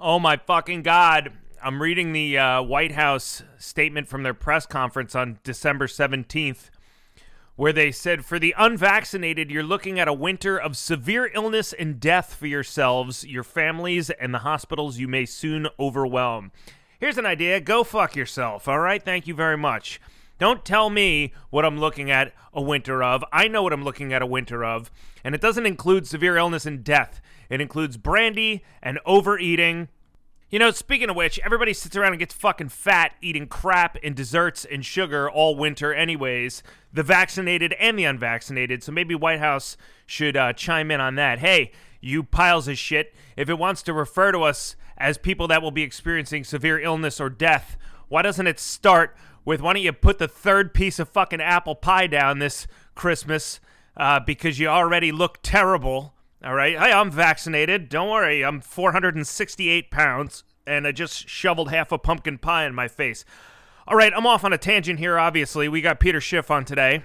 Oh my fucking god. I'm reading the uh, White House statement from their press conference on December 17th, where they said for the unvaccinated, you're looking at a winter of severe illness and death for yourselves, your families, and the hospitals you may soon overwhelm. Here's an idea go fuck yourself, all right? Thank you very much. Don't tell me what I'm looking at a winter of. I know what I'm looking at a winter of, and it doesn't include severe illness and death. It includes brandy and overeating. You know, speaking of which, everybody sits around and gets fucking fat eating crap and desserts and sugar all winter, anyways. The vaccinated and the unvaccinated. So maybe White House should uh, chime in on that. Hey, you piles of shit. If it wants to refer to us as people that will be experiencing severe illness or death, why doesn't it start with why don't you put the third piece of fucking apple pie down this Christmas uh, because you already look terrible? All right. I'm vaccinated. Don't worry. I'm 468 pounds and I just shoveled half a pumpkin pie in my face. All right. I'm off on a tangent here, obviously. We got Peter Schiff on today.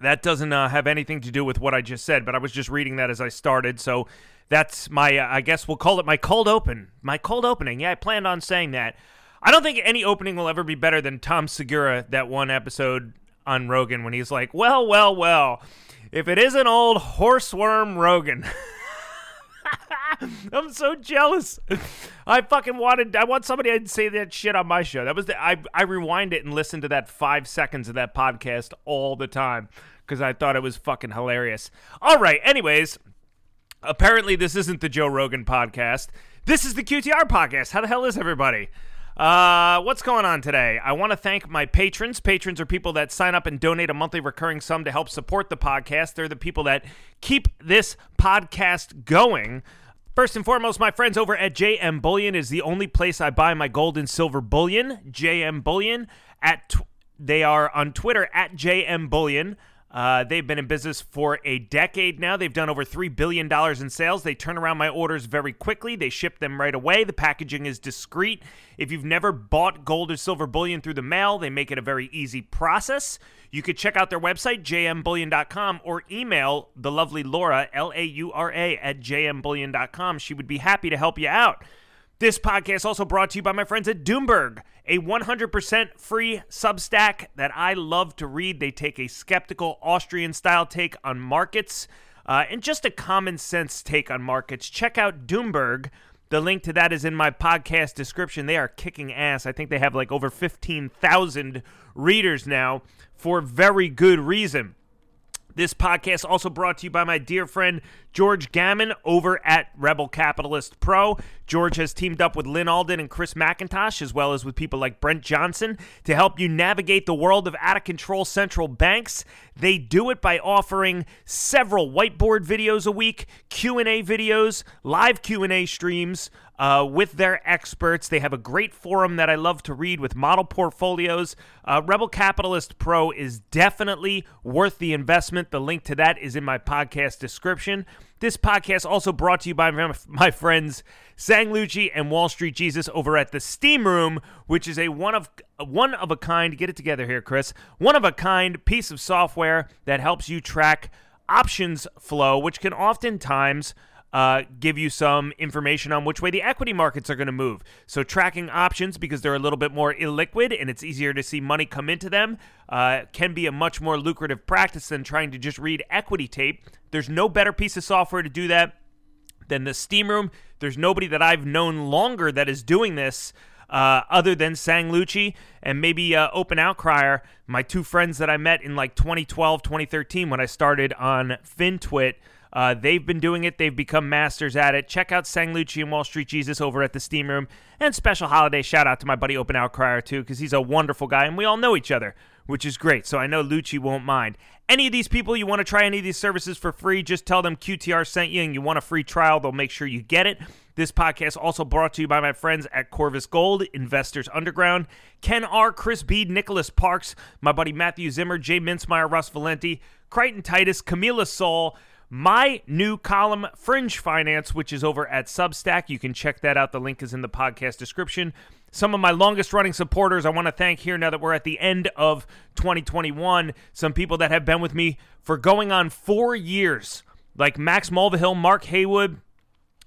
That doesn't uh, have anything to do with what I just said, but I was just reading that as I started. So that's my, uh, I guess we'll call it my cold open. My cold opening. Yeah, I planned on saying that. I don't think any opening will ever be better than Tom Segura, that one episode on Rogan when he's like, well, well, well if it isn't old horseworm Rogan. I'm so jealous. I fucking wanted. I want somebody to say that shit on my show. That was the. I I rewind it and listen to that five seconds of that podcast all the time because I thought it was fucking hilarious. All right. Anyways, apparently this isn't the Joe Rogan podcast. This is the QTR podcast. How the hell is everybody? Uh, what's going on today? I want to thank my patrons. Patrons are people that sign up and donate a monthly recurring sum to help support the podcast. They're the people that keep this podcast going. First and foremost, my friends over at JM Bullion is the only place I buy my gold and silver bullion. JM Bullion at tw- they are on Twitter at JM Bullion. Uh, they've been in business for a decade now. They've done over $3 billion in sales. They turn around my orders very quickly. They ship them right away. The packaging is discreet. If you've never bought gold or silver bullion through the mail, they make it a very easy process. You could check out their website, jmbullion.com, or email the lovely Laura, L A U R A, at jmbullion.com. She would be happy to help you out. This podcast also brought to you by my friends at Doomberg, a 100% free Substack that I love to read. They take a skeptical Austrian style take on markets uh, and just a common sense take on markets. Check out Doomberg. The link to that is in my podcast description. They are kicking ass. I think they have like over 15,000 readers now for very good reason. This podcast also brought to you by my dear friend George Gammon over at Rebel Capitalist Pro. George has teamed up with Lyn Alden and Chris MacIntosh, as well as with people like Brent Johnson, to help you navigate the world of out of control central banks. They do it by offering several whiteboard videos a week, Q&A videos, live Q&A streams, uh, with their experts. They have a great forum that I love to read with model portfolios. Uh, Rebel Capitalist Pro is definitely worth the investment. The link to that is in my podcast description. This podcast also brought to you by my friends Sang Lucci and Wall Street Jesus over at the Steam Room, which is a one of one of a kind. Get it together here, Chris. One of a kind piece of software that helps you track options flow, which can oftentimes uh, give you some information on which way the equity markets are going to move. So, tracking options because they're a little bit more illiquid and it's easier to see money come into them uh, can be a much more lucrative practice than trying to just read equity tape. There's no better piece of software to do that than the Steam Room. There's nobody that I've known longer that is doing this. Uh, other than Sang Lucci and maybe uh, Open Outcrier, my two friends that I met in like 2012, 2013 when I started on FinTwit. Uh, they've been doing it. They've become masters at it. Check out Sang Lucci and Wall Street Jesus over at the Steam Room. And special holiday shout out to my buddy Open Outcrier too, because he's a wonderful guy and we all know each other, which is great. So I know Lucci won't mind. Any of these people, you want to try any of these services for free, just tell them QTR sent you and you want a free trial. They'll make sure you get it. This podcast also brought to you by my friends at Corvus Gold, Investors Underground, Ken R., Chris Bede, Nicholas Parks, my buddy Matthew Zimmer, Jay Mintzmyer, Russ Valenti, Crichton Titus, Camila Saul, my new column, Fringe Finance, which is over at Substack. You can check that out. The link is in the podcast description. Some of my longest running supporters I want to thank here now that we're at the end of 2021. Some people that have been with me for going on four years, like Max Mulvihill, Mark Haywood,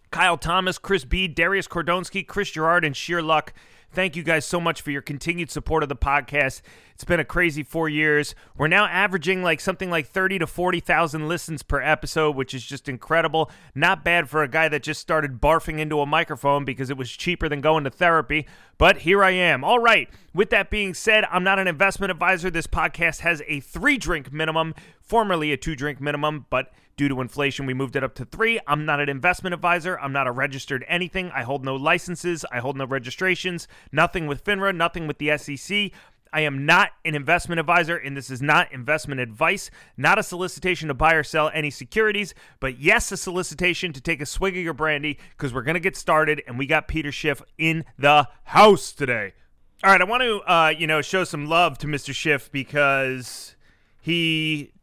Kyle Thomas, Chris B, Darius Kordonski, Chris Gerard, and Sheer Luck. Thank you guys so much for your continued support of the podcast. It's been a crazy four years. We're now averaging like something like 30 to 40,000 listens per episode, which is just incredible. Not bad for a guy that just started barfing into a microphone because it was cheaper than going to therapy. But here I am. All right. With that being said, I'm not an investment advisor. This podcast has a three drink minimum, formerly a two drink minimum, but Due to inflation, we moved it up to three. I'm not an investment advisor. I'm not a registered anything. I hold no licenses. I hold no registrations. Nothing with FINRA, nothing with the SEC. I am not an investment advisor, and this is not investment advice, not a solicitation to buy or sell any securities, but yes, a solicitation to take a swig of your brandy because we're going to get started, and we got Peter Schiff in the house today. All right, I want to, uh, you know, show some love to Mr. Schiff because he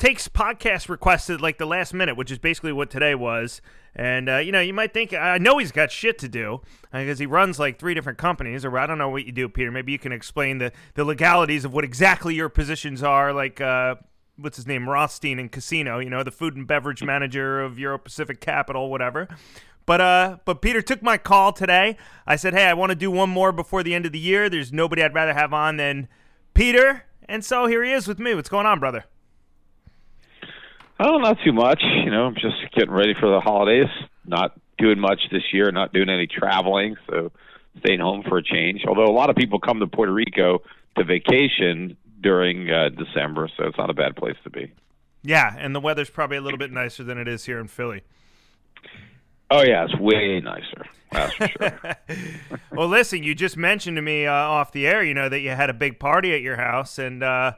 takes podcast requests at like the last minute, which is basically what today was. And uh, you know, you might think I know he's got shit to do because uh, he runs like three different companies, or I don't know what you do, Peter. Maybe you can explain the the legalities of what exactly your positions are. Like, uh, what's his name, Rothstein and Casino. You know, the food and beverage manager of Euro Pacific Capital, whatever. But uh, but Peter took my call today. I said, hey, I want to do one more before the end of the year. There's nobody I'd rather have on than Peter, and so here he is with me. What's going on, brother? Oh, not too much. You know, I'm just getting ready for the holidays. Not doing much this year. Not doing any traveling. So staying home for a change. Although a lot of people come to Puerto Rico to vacation during uh, December, so it's not a bad place to be. Yeah, and the weather's probably a little bit nicer than it is here in Philly. Oh yeah, it's way nicer. That's for sure. well, listen, you just mentioned to me uh, off the air, you know, that you had a big party at your house, and uh,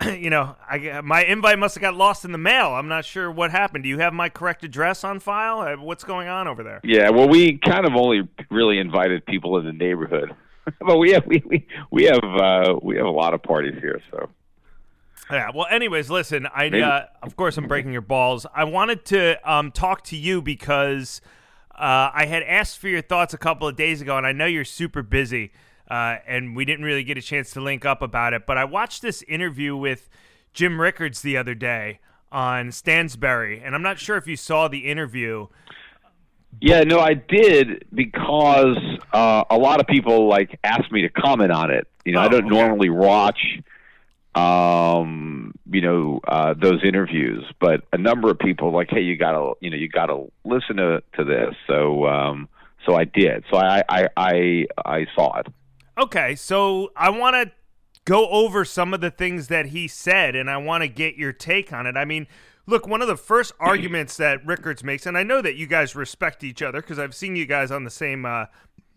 you know, I, my invite must have got lost in the mail. I'm not sure what happened. Do you have my correct address on file? Uh, what's going on over there? Yeah, well, we kind of only really invited people in the neighborhood, but we have we we, we have uh, we have a lot of parties here, so. Yeah. Well, anyways, listen. I uh, of course I'm breaking your balls. I wanted to um, talk to you because uh, I had asked for your thoughts a couple of days ago, and I know you're super busy uh, and we didn't really get a chance to link up about it. But I watched this interview with Jim Rickards the other day on Stansberry, and I'm not sure if you saw the interview. Yeah, no, I did because uh, a lot of people like asked me to comment on it. You know, oh, I don't okay. normally watch, um, you know, uh, those interviews, but a number of people like, hey, you gotta, you know, you gotta listen to to this. So, um, so I did. So I I I, I saw it. Okay, so I want to go over some of the things that he said, and I want to get your take on it. I mean, look, one of the first arguments that Rickards makes, and I know that you guys respect each other because I've seen you guys on the same, uh,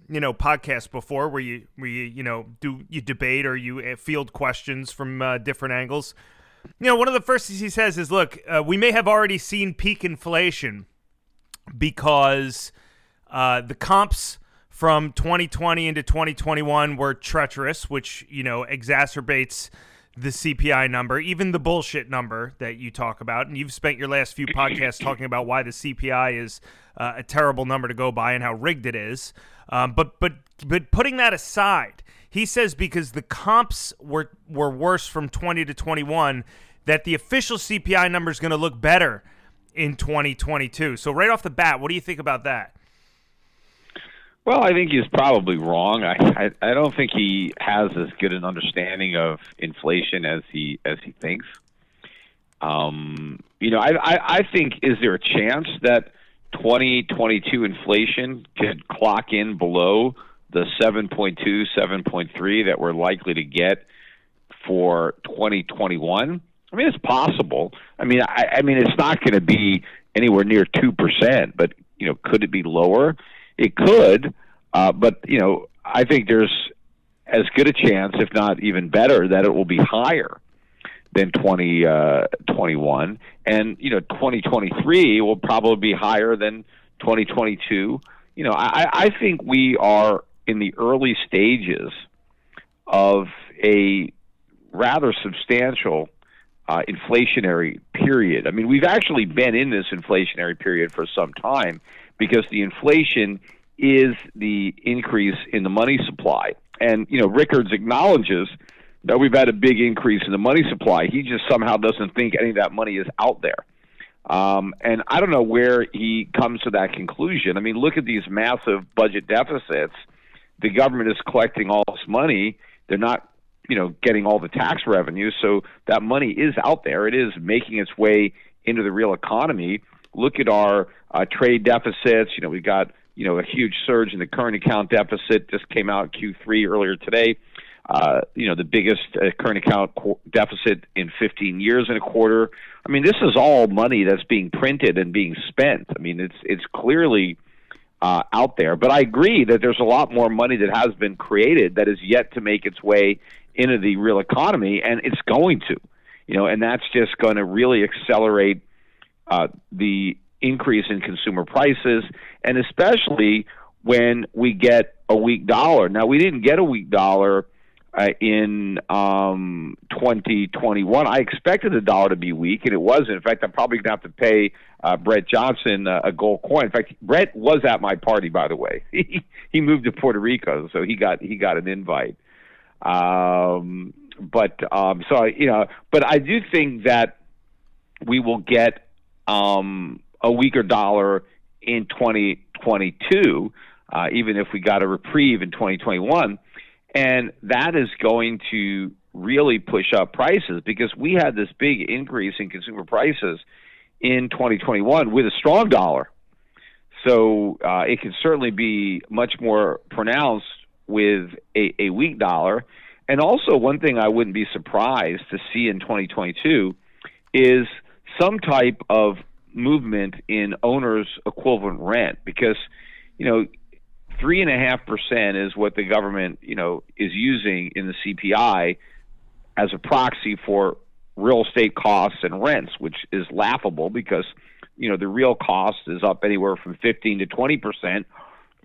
you know, podcast before, where you where you you know do you debate or you uh, field questions from uh, different angles. You know, one of the first things he says is, "Look, uh, we may have already seen peak inflation because uh, the comps." From 2020 into 2021 were treacherous, which, you know, exacerbates the CPI number, even the bullshit number that you talk about. And you've spent your last few podcasts talking about why the CPI is uh, a terrible number to go by and how rigged it is. Um, but but but putting that aside, he says because the comps were were worse from 20 to 21, that the official CPI number is going to look better in 2022. So right off the bat, what do you think about that? Well, I think he's probably wrong. I, I I don't think he has as good an understanding of inflation as he as he thinks. Um, you know, I, I I think is there a chance that 2022 inflation could clock in below the 7.2, 7.3 that we're likely to get for 2021? I mean, it's possible. I mean, I, I mean, it's not going to be anywhere near two percent, but you know, could it be lower? It could, uh, but you know, I think there's as good a chance, if not even better, that it will be higher than 2021, uh, and you know, 2023 will probably be higher than 2022. You know, I, I think we are in the early stages of a rather substantial uh, inflationary period. I mean, we've actually been in this inflationary period for some time because the inflation is the increase in the money supply. And, you know, Rickards acknowledges that we've had a big increase in the money supply. He just somehow doesn't think any of that money is out there. Um, and I don't know where he comes to that conclusion. I mean, look at these massive budget deficits. The government is collecting all this money. They're not, you know, getting all the tax revenue. So that money is out there. It is making its way into the real economy. Look at our uh, trade deficits. You know, we got you know a huge surge in the current account deficit. Just came out Q3 earlier today. Uh, you know, the biggest uh, current account co- deficit in 15 years in a quarter. I mean, this is all money that's being printed and being spent. I mean, it's it's clearly uh, out there. But I agree that there's a lot more money that has been created that is yet to make its way into the real economy, and it's going to. You know, and that's just going to really accelerate uh, the increase in consumer prices, and especially when we get a weak dollar. Now, we didn't get a weak dollar uh, in um, 2021. I expected the dollar to be weak, and it wasn't. In fact, I'm probably going to have to pay uh, Brett Johnson uh, a gold coin. In fact, Brett was at my party, by the way. he moved to Puerto Rico, so he got he got an invite. Um, but um, so you know, but I do think that we will get um, a weaker dollar in 2022, uh, even if we got a reprieve in 2021. And that is going to really push up prices because we had this big increase in consumer prices in 2021 with a strong dollar. So uh, it can certainly be much more pronounced with a, a weak dollar. And also, one thing I wouldn't be surprised to see in 2022 is some type of movement in owner's equivalent rent because, you know, three and a half percent is what the government, you know, is using in the CPI as a proxy for real estate costs and rents, which is laughable because, you know, the real cost is up anywhere from 15 to 20 percent,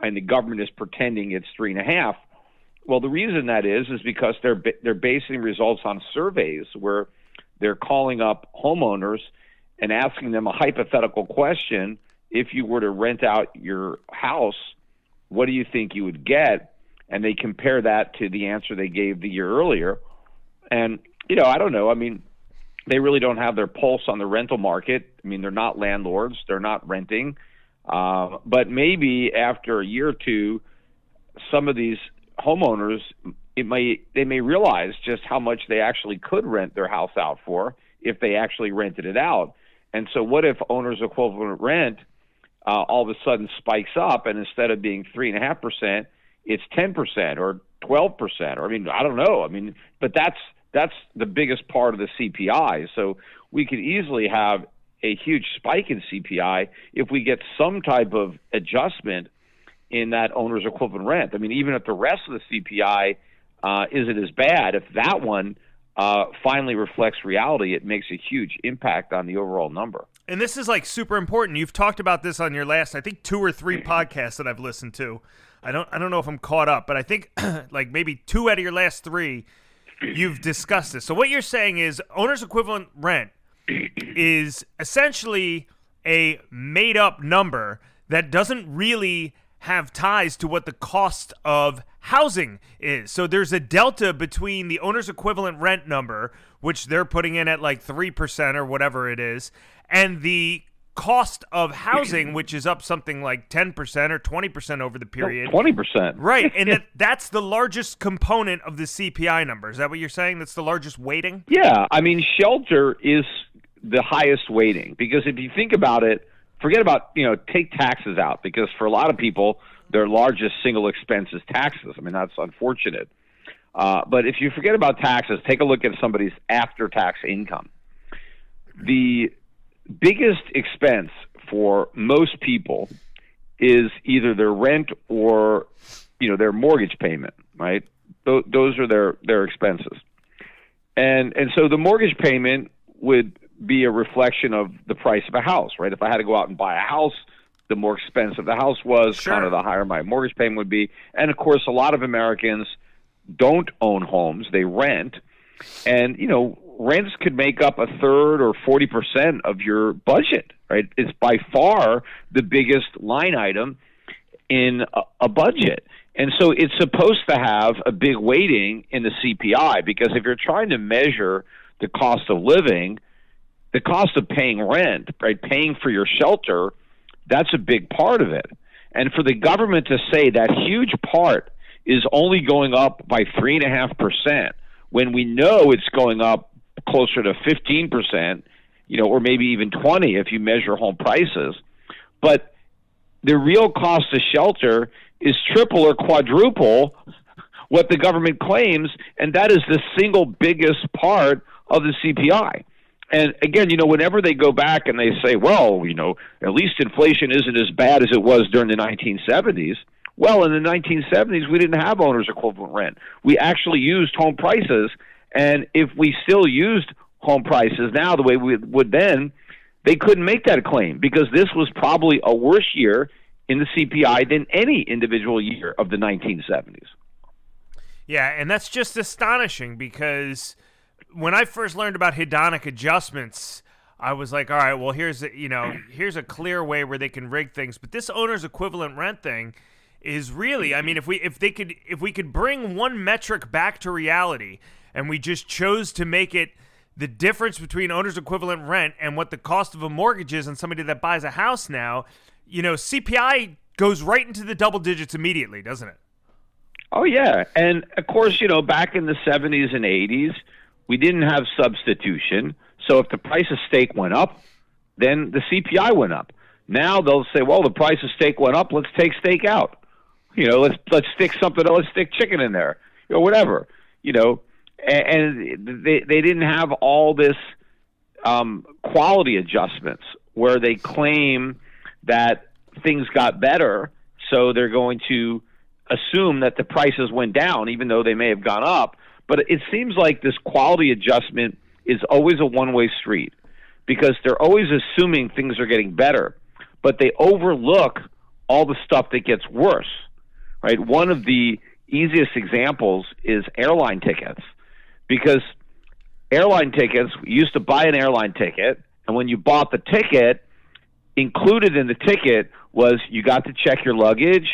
and the government is pretending it's three and a half. Well, the reason that is is because they're they're basing results on surveys where they're calling up homeowners and asking them a hypothetical question if you were to rent out your house, what do you think you would get? And they compare that to the answer they gave the year earlier. And, you know, I don't know. I mean, they really don't have their pulse on the rental market. I mean, they're not landlords, they're not renting. Uh, but maybe after a year or two, some of these homeowners it may they may realize just how much they actually could rent their house out for if they actually rented it out. And so, what if owner's equivalent rent uh, all of a sudden spikes up, and instead of being three and a half percent, it's ten percent or twelve percent, or I mean, I don't know. I mean, but that's that's the biggest part of the CPI. So we could easily have a huge spike in CPI if we get some type of adjustment in that owner's equivalent rent. I mean, even if the rest of the CPI uh, isn't as bad, if that one uh, finally reflects reality, it makes a huge impact on the overall number. And this is like super important. You've talked about this on your last, I think, two or three podcasts that I've listened to. I don't, I don't know if I'm caught up, but I think like maybe two out of your last three, you've discussed this. So what you're saying is owner's equivalent rent is essentially a made up number that doesn't really have ties to what the cost of housing is. So there's a delta between the owner's equivalent rent number, which they're putting in at like 3% or whatever it is, and the cost of housing, which is up something like 10% or 20% over the period. 20%. Right. And that, that's the largest component of the CPI number. Is that what you're saying? That's the largest weighting? Yeah. I mean, shelter is the highest weighting because if you think about it, forget about you know take taxes out because for a lot of people their largest single expense is taxes. I mean that's unfortunate. Uh, but if you forget about taxes, take a look at somebody's after-tax income. The biggest expense for most people is either their rent or you know their mortgage payment. Right, Th- those are their their expenses, and and so the mortgage payment would be a reflection of the price of a house, right? If I had to go out and buy a house, the more expensive the house was, sure. kind of the higher my mortgage payment would be. And of course, a lot of Americans don't own homes; they rent, and you know, rents could make up a third or forty percent of your budget, right? It's by far the biggest line item in a, a budget. And so it's supposed to have a big weighting in the CPI because if you're trying to measure the cost of living, the cost of paying rent, right, paying for your shelter, that's a big part of it. And for the government to say that huge part is only going up by three and a half percent when we know it's going up closer to fifteen percent, you know, or maybe even twenty if you measure home prices. But the real cost of shelter is triple or quadruple what the government claims, and that is the single biggest part of the CPI. And again, you know, whenever they go back and they say, well, you know, at least inflation isn't as bad as it was during the 1970s. Well, in the 1970s, we didn't have owner's equivalent rent. We actually used home prices. And if we still used home prices now the way we would then, they couldn't make that claim because this was probably a worse year in the CPI than any individual year of the 1970s. Yeah, and that's just astonishing because when I first learned about hedonic adjustments, I was like, all right, well, here's a, you know, here's a clear way where they can rig things, but this owner's equivalent rent thing is really, I mean, if we if they could if we could bring one metric back to reality and we just chose to make it the difference between owner's equivalent rent and what the cost of a mortgage is on somebody that buys a house now, you know, CPI goes right into the double digits immediately, doesn't it? Oh yeah, and of course, you know, back in the 70s and 80s, we didn't have substitution. So if the price of steak went up, then the CPI went up. Now they'll say, well, the price of steak went up. Let's take steak out. You know, let's let's stick something. Let's stick chicken in there, or whatever. You know, and, and they they didn't have all this um, quality adjustments where they claim that things got better, so they're going to assume that the prices went down, even though they may have gone up. But it seems like this quality adjustment is always a one way street because they're always assuming things are getting better, but they overlook all the stuff that gets worse. Right? One of the easiest examples is airline tickets because airline tickets you used to buy an airline ticket and when you bought the ticket included in the ticket was you got to check your luggage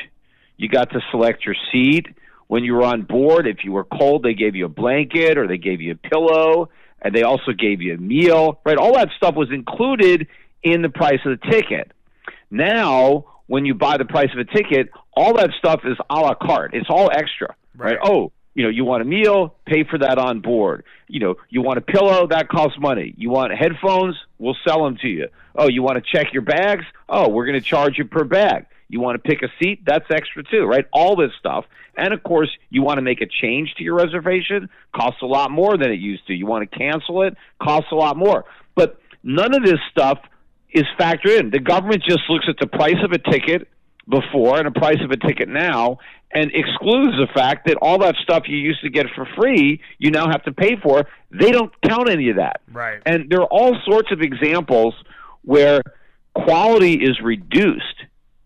you got to select your seat when you were on board. If you were cold, they gave you a blanket or they gave you a pillow, and they also gave you a meal. Right, all that stuff was included in the price of the ticket. Now, when you buy the price of a ticket, all that stuff is a la carte. It's all extra. Right? right? Oh, you know, you want a meal, pay for that on board. You know, you want a pillow, that costs money. You want headphones, we'll sell them to you. Oh, you want to check your bags? Oh, we're going to charge you per bag. You want to pick a seat? That's extra too, right? All this stuff. And of course, you want to make a change to your reservation, costs a lot more than it used to. You want to cancel it, costs a lot more. But none of this stuff is factored in. The government just looks at the price of a ticket before and the price of a ticket now and excludes the fact that all that stuff you used to get for free, you now have to pay for. They don't count any of that. Right. And there are all sorts of examples where quality is reduced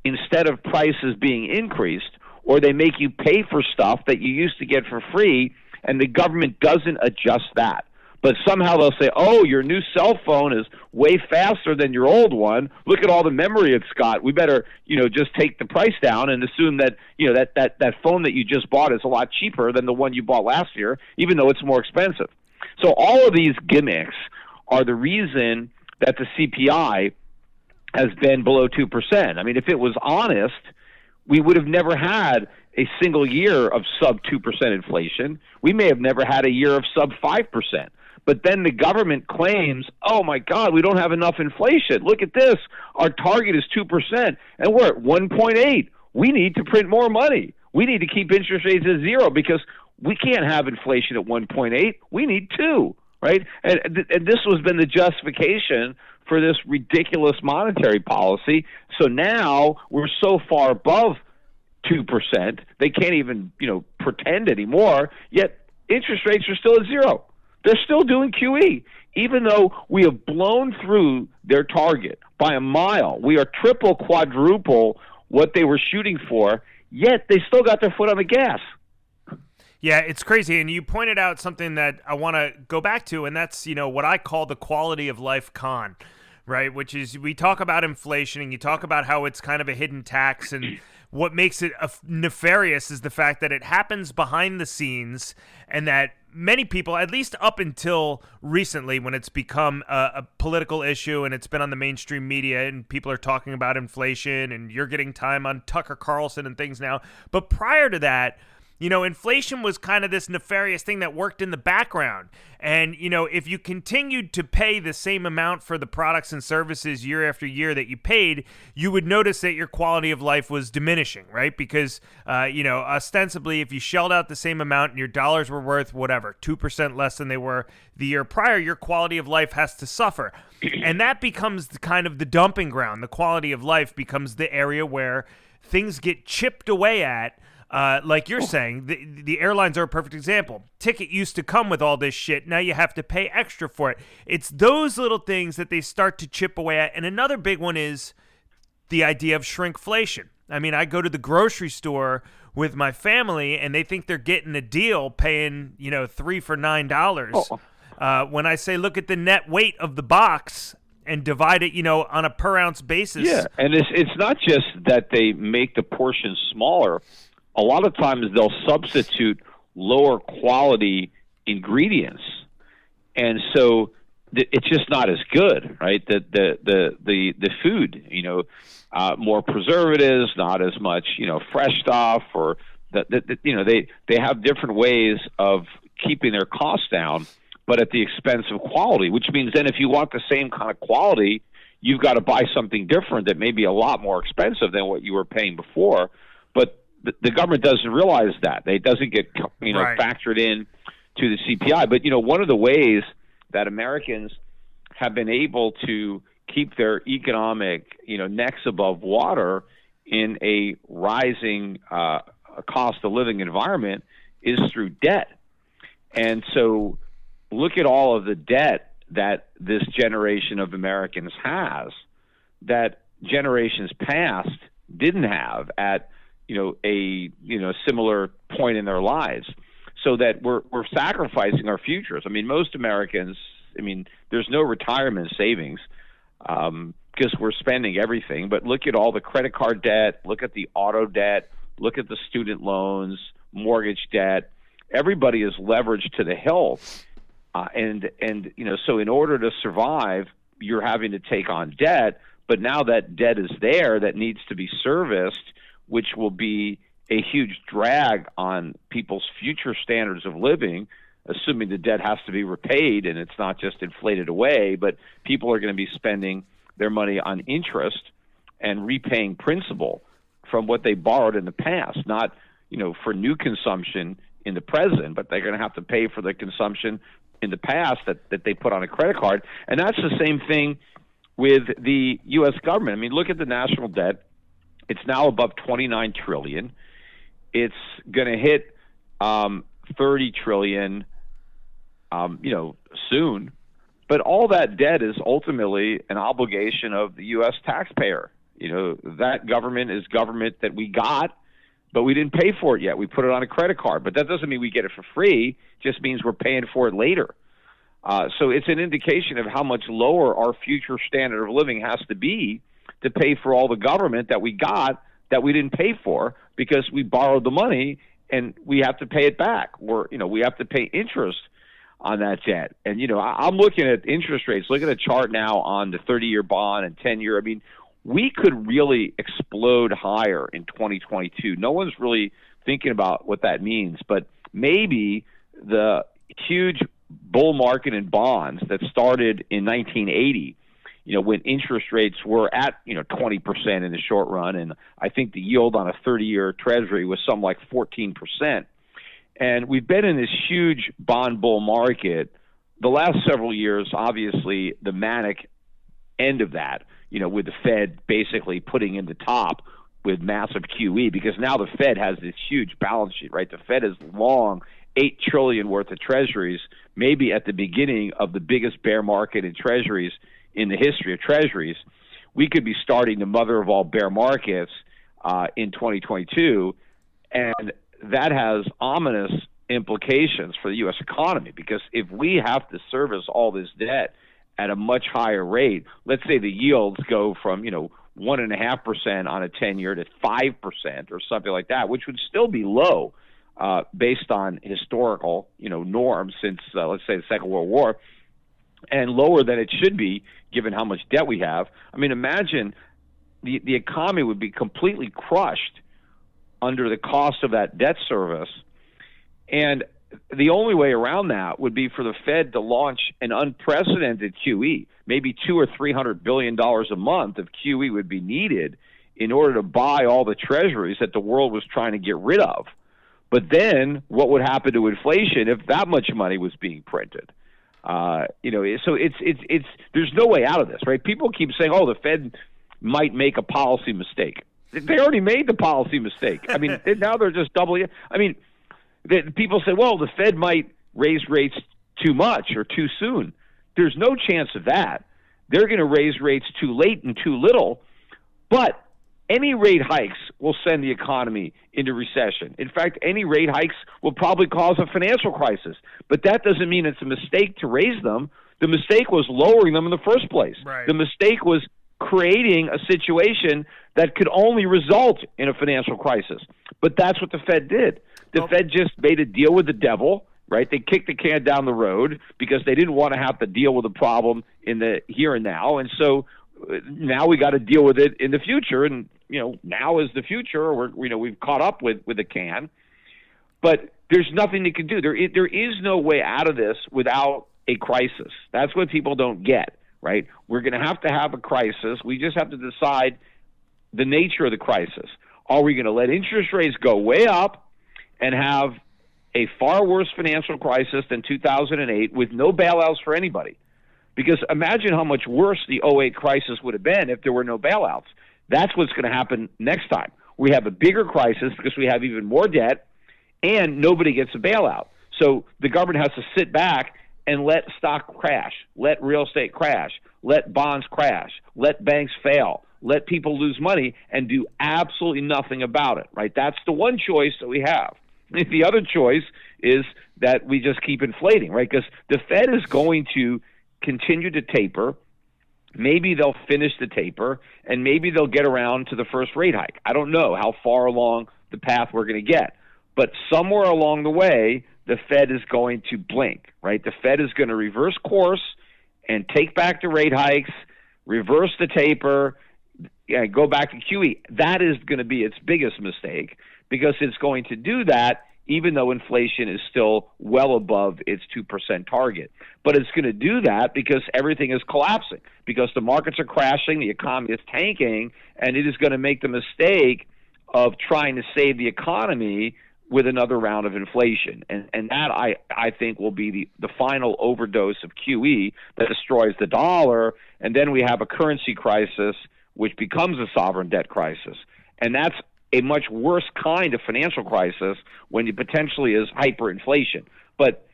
instead of prices being increased, or they make you pay for stuff that you used to get for free, and the government doesn't adjust that. But somehow they'll say, "Oh, your new cell phone is way faster than your old one. Look at all the memory it's got. We better, you know, just take the price down and assume that, you know, that that that phone that you just bought is a lot cheaper than the one you bought last year, even though it's more expensive." So all of these gimmicks are the reason that the CPI has been below 2%. I mean, if it was honest, we would have never had a single year of sub 2% inflation. We may have never had a year of sub 5%. But then the government claims, oh my God, we don't have enough inflation. Look at this. Our target is 2%, and we're at 1.8. We need to print more money. We need to keep interest rates at zero because we can't have inflation at 1.8. We need 2 right? And, and this has been the justification for this ridiculous monetary policy. So now we're so far above two percent, they can't even you know pretend anymore. Yet interest rates are still at zero. They're still doing QE, even though we have blown through their target by a mile. We are triple, quadruple what they were shooting for. Yet they still got their foot on the gas. Yeah, it's crazy. And you pointed out something that I want to go back to, and that's, you know, what I call the quality of life con, right? Which is we talk about inflation and you talk about how it's kind of a hidden tax and what makes it nefarious is the fact that it happens behind the scenes and that many people, at least up until recently, when it's become a, a, political issue and it's been on the mainstream media and people are talking about inflation and you're getting time on Tucker Carlson and things now. But prior to that, you know, inflation was kind of this nefarious thing that worked in the background. And, you know, if you continued to pay the same amount for the products and services year after year that you paid, you would notice that your quality of life was diminishing, right? Because, uh, you know, ostensibly, if you shelled out the same amount and your dollars were worth whatever, 2% less than they were the year prior, your quality of life has to suffer. and that becomes the, kind of the dumping ground. The quality of life becomes the area where things get chipped away at uh, like you're saying, the, the airlines are a perfect example. Ticket used to come with all this shit. Now you have to pay extra for it. It's those little things that they start to chip away at. And another big one is the idea of shrinkflation. I mean, I go to the grocery store with my family and they think they're getting a deal paying, you know, three for nine dollars. Oh. Uh, when I say look at the net weight of the box and divide it, you know, on a per ounce basis. Yeah, and it's it's not just that they make the portion smaller a lot of times they'll substitute lower quality ingredients, and so it's just not as good, right? The the the the, the food, you know, uh, more preservatives, not as much, you know, fresh stuff, or that you know they they have different ways of keeping their costs down, but at the expense of quality. Which means then if you want the same kind of quality, you've got to buy something different that may be a lot more expensive than what you were paying before. The, government doesn't realize that. It doesn't get you know right. factored in to the CPI. But you know, one of the ways that Americans have been able to keep their economic you know necks above water in a rising uh, cost of living environment is through debt. And so, look at all of the debt that this generation of Americans has that generations past didn't have at you know a you know similar point in their lives so that we're we're sacrificing our futures. I mean most americans i mean there's no retirement savings um, because we're spending everything but look at all the credit card debt look at the auto debt look at the student loans mortgage debt. Everybody is leveraged to the hill uh, and and you know so in order to survive you're having to take on debt but now that debt is there that needs to be serviced which will be a huge drag on people's future standards of living, assuming the debt has to be repaid and it's not just inflated away, but people are going to be spending their money on interest and repaying principal from what they borrowed in the past, not, you know, for new consumption in the present, but they're going to have to pay for the consumption in the past that, that they put on a credit card. And that's the same thing with the U.S. government. I mean, look at the national debt it's now above 29 trillion. It's going to hit um, 30 trillion, um, you know, soon. But all that debt is ultimately an obligation of the U.S. taxpayer. You know, that government is government that we got, but we didn't pay for it yet. We put it on a credit card, but that doesn't mean we get it for free. It just means we're paying for it later. Uh, so it's an indication of how much lower our future standard of living has to be to pay for all the government that we got that we didn't pay for because we borrowed the money and we have to pay it back. Or you know we have to pay interest on that debt. And you know I, I'm looking at interest rates. Look at a chart now on the 30-year bond and 10-year. I mean, we could really explode higher in 2022. No one's really thinking about what that means, but maybe the huge bull market in bonds that started in 1980 you know, when interest rates were at, you know, 20% in the short run. And I think the yield on a 30 year treasury was some like 14%. And we've been in this huge bond bull market. The last several years, obviously, the manic end of that, you know, with the Fed basically putting in the top with massive QE because now the Fed has this huge balance sheet, right? The Fed is long 8 trillion worth of treasuries, maybe at the beginning of the biggest bear market in treasuries in the history of treasuries, we could be starting the mother of all bear markets uh, in 2022, and that has ominous implications for the U.S. economy because if we have to service all this debt at a much higher rate, let's say the yields go from you know one and a half percent on a ten year to five percent or something like that, which would still be low uh, based on historical you know norms since uh, let's say the Second World War, and lower than it should be given how much debt we have. I mean, imagine the the economy would be completely crushed under the cost of that debt service, and the only way around that would be for the Fed to launch an unprecedented QE. Maybe two or three hundred billion dollars a month of QE would be needed in order to buy all the treasuries that the world was trying to get rid of. But then, what would happen to inflation if that much money was being printed? Uh, you know, so it's it's it's there's no way out of this, right? People keep saying, "Oh, the Fed might make a policy mistake." They already made the policy mistake. I mean, now they're just doubling. I mean that people say, well, the Fed might raise rates too much or too soon. There's no chance of that. They're going to raise rates too late and too little. But any rate hikes will send the economy into recession. In fact, any rate hikes will probably cause a financial crisis. But that doesn't mean it's a mistake to raise them. The mistake was lowering them in the first place. Right. The mistake was creating a situation that could only result in a financial crisis. But that's what the Fed did. The Fed just made a deal with the devil, right? They kicked the can down the road because they didn't want to have to deal with the problem in the here and now. And so now we got to deal with it in the future and you know, now is the future. We're you know, we've caught up with with the can. But there's nothing they can do. There there is no way out of this without a crisis. That's what people don't get, right? We're going to have to have a crisis. We just have to decide the nature of the crisis. Are we going to let interest rates go way up and have a far worse financial crisis than 2008 with no bailouts for anybody? Because imagine how much worse the 08 crisis would have been if there were no bailouts. That's what's going to happen next time. We have a bigger crisis because we have even more debt and nobody gets a bailout. So the government has to sit back and let stock crash, let real estate crash, let bonds crash, let banks fail, let people lose money and do absolutely nothing about it, right? That's the one choice that we have. The other choice is that we just keep inflating, right? Because the Fed is going to continue to taper. Maybe they'll finish the taper, and maybe they'll get around to the first rate hike. I don't know how far along the path we're going to get. But somewhere along the way, the Fed is going to blink, right? The Fed is going to reverse course and take back the rate hikes, reverse the taper, uh, go back to QE. That is going to be its biggest mistake because it's going to do that even though inflation is still well above its 2% target. But it's going to do that because everything is collapsing, because the markets are crashing, the economy is tanking, and it is going to make the mistake of trying to save the economy with another round of inflation. And, and that, I, I think, will be the, the final overdose of QE that destroys the dollar. And then we have a currency crisis which becomes a sovereign debt crisis. And that's a much worse kind of financial crisis when it potentially is hyperinflation. But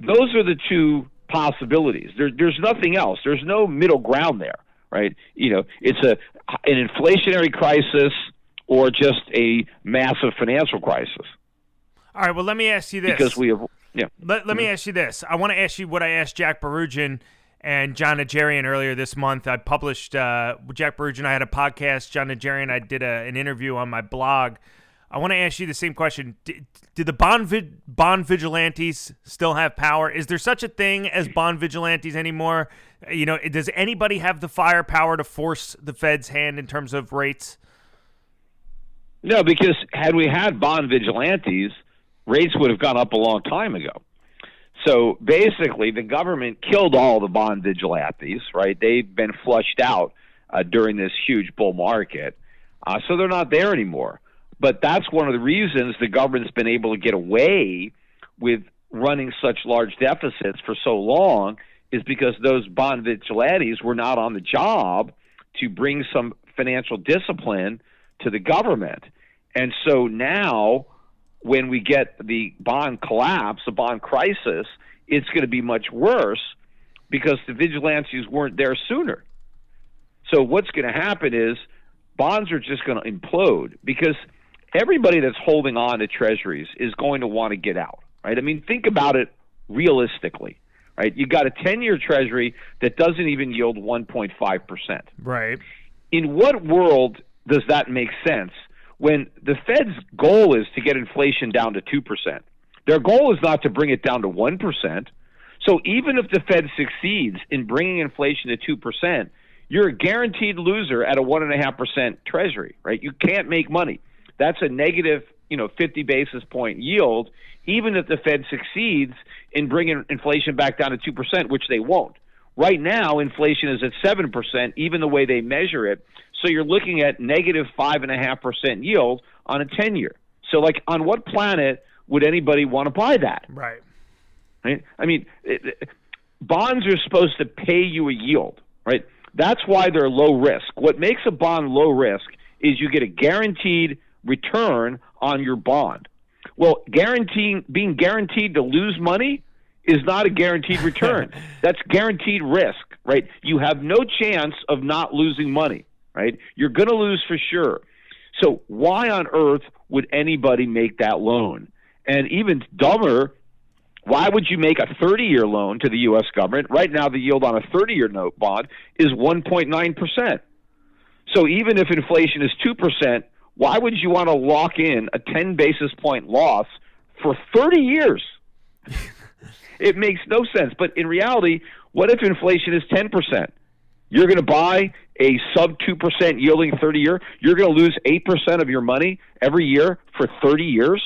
those are the two possibilities. There, there's nothing else. There's no middle ground there, right? You know, it's a an inflationary crisis or just a massive financial crisis. All right. Well, let me ask you this. Because we have, yeah. Let, let mm-hmm. me ask you this. I want to ask you what I asked Jack Barujan and Jon Najarian earlier this month. I published uh, Jack and I had a podcast. Jon Najarian. I did a, an interview on my blog. I want to ask you the same question: Did, did the bond vi- bond vigilantes still have power? Is there such a thing as bond vigilantes anymore? You know, does anybody have the firepower to force the Fed's hand in terms of rates? No, because had we had bond vigilantes, rates would have gone up a long time ago. So basically, the government killed all the bond vigilantes, right? They've been flushed out uh, during this huge bull market. Uh, so they're not there anymore. But that's one of the reasons the government's been able to get away with running such large deficits for so long is because those bond vigilantes were not on the job to bring some financial discipline to the government. And so now when we get the bond collapse, the bond crisis, it's going to be much worse because the vigilantes weren't there sooner. So what's going to happen is bonds are just going to implode because everybody that's holding on to treasuries is going to want to get out, right? I mean, think about it realistically, right? You got a 10-year treasury that doesn't even yield 1.5%. Right. in what world does that make sense when the Fed's goal is to get inflation down to 2%? Their goal is not to bring it down to 1%. So even if the Fed succeeds in bringing inflation to 2%, you're a guaranteed loser at a 1.5% treasury, right? You can't make money. That's a negative, you know, 50 basis point yield, even if the Fed succeeds in bringing inflation back down to 2%, which they won't. Right now, inflation is at 7%, even the way they measure it. So you're looking at negative 5.5% yield on a 10 year. So, like, on what planet would anybody want to buy that? Right. Right? I mean, it, it, bonds are supposed to pay you a yield, right? That's why they're low risk. What makes a bond low risk is you get a guaranteed return on your bond. Well, guaranteeing being guaranteed to lose money is not a guaranteed return. That's guaranteed risk, right? You have no chance of not losing money, right? You're going to lose for sure. So why on earth would anybody make that loan? And even dumber, why would you make a 30 year loan to the U.S. government? Right now, the yield on a 30 year note bond is 1.9%. So even if inflation is 2%, why would you want to lock in a 10 basis point loss for 30 years? it makes no sense. But in reality, what if inflation is 10%? You're going to buy a sub 2% yielding 30 year, you're going to lose 8% of your money every year for 30 years?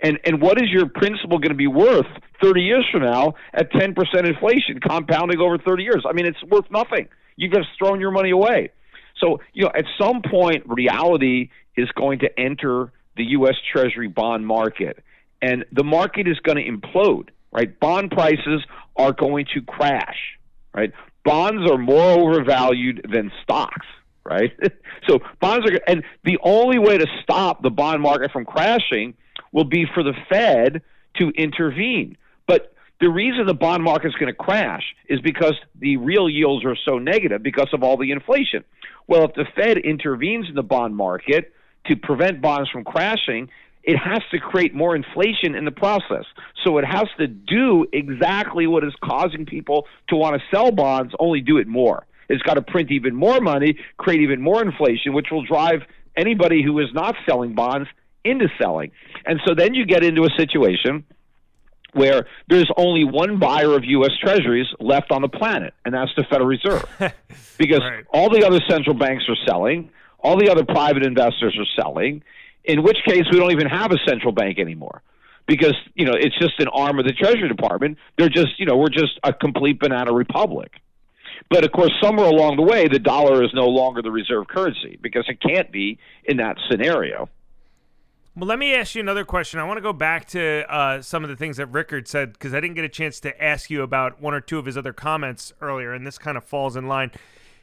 And and what is your principal going to be worth 30 years from now at 10% inflation compounding over 30 years? I mean, it's worth nothing. You've just thrown your money away. So, you know, at some point reality is going to enter the US Treasury bond market and the market is going to implode, right? Bond prices are going to crash, right? Bonds are more overvalued than stocks, right? so bonds are and the only way to stop the bond market from crashing will be for the Fed to intervene. But the reason the bond market is going to crash is because the real yields are so negative because of all the inflation. Well, if the Fed intervenes in the bond market to prevent bonds from crashing, it has to create more inflation in the process. So it has to do exactly what is causing people to want to sell bonds, only do it more. It's got to print even more money, create even more inflation, which will drive anybody who is not selling bonds into selling. And so then you get into a situation where there's only one buyer of U.S. Treasuries left on the planet, and that's the Federal Reserve. because right. all the other central banks are selling, all the other private investors are selling, in which case we don't even have a central bank anymore. Because, you know, it's just an arm of the Treasury Department. They're just, you know, we're just a complete banana republic. But of course, somewhere along the way, the dollar is no longer the reserve currency because it can't be in that scenario. Well, let me ask you another question. I want to go back to uh, some of the things that Rickard said because I didn't get a chance to ask you about one or two of his other comments earlier, and this kind of falls in line.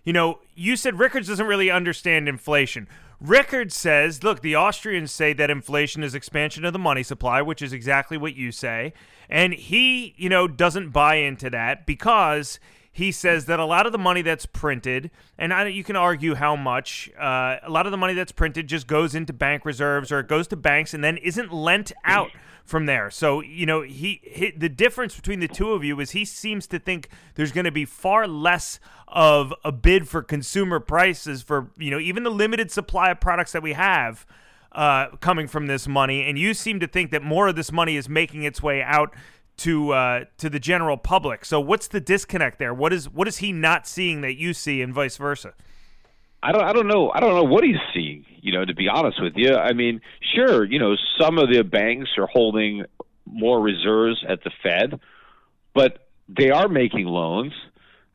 You know, you said Rickards doesn't really understand inflation. Rickard says, look, the Austrians say that inflation is expansion of the money supply, which is exactly what you say. And he, you know, doesn't buy into that because he says that a lot of the money that's printed, and I, you can argue how much, uh, a lot of the money that's printed just goes into bank reserves or it goes to banks and then isn't lent out from there. So you know, he, he the difference between the two of you is he seems to think there's going to be far less of a bid for consumer prices for you know even the limited supply of products that we have. Uh, coming from this money, and you seem to think that more of this money is making its way out to uh, to the general public. So what's the disconnect there? What is what is he not seeing that you see, and vice versa? I don't I don't know I don't know what he's seeing. You know, to be honest with you, I mean, sure, you know, some of the banks are holding more reserves at the Fed, but they are making loans.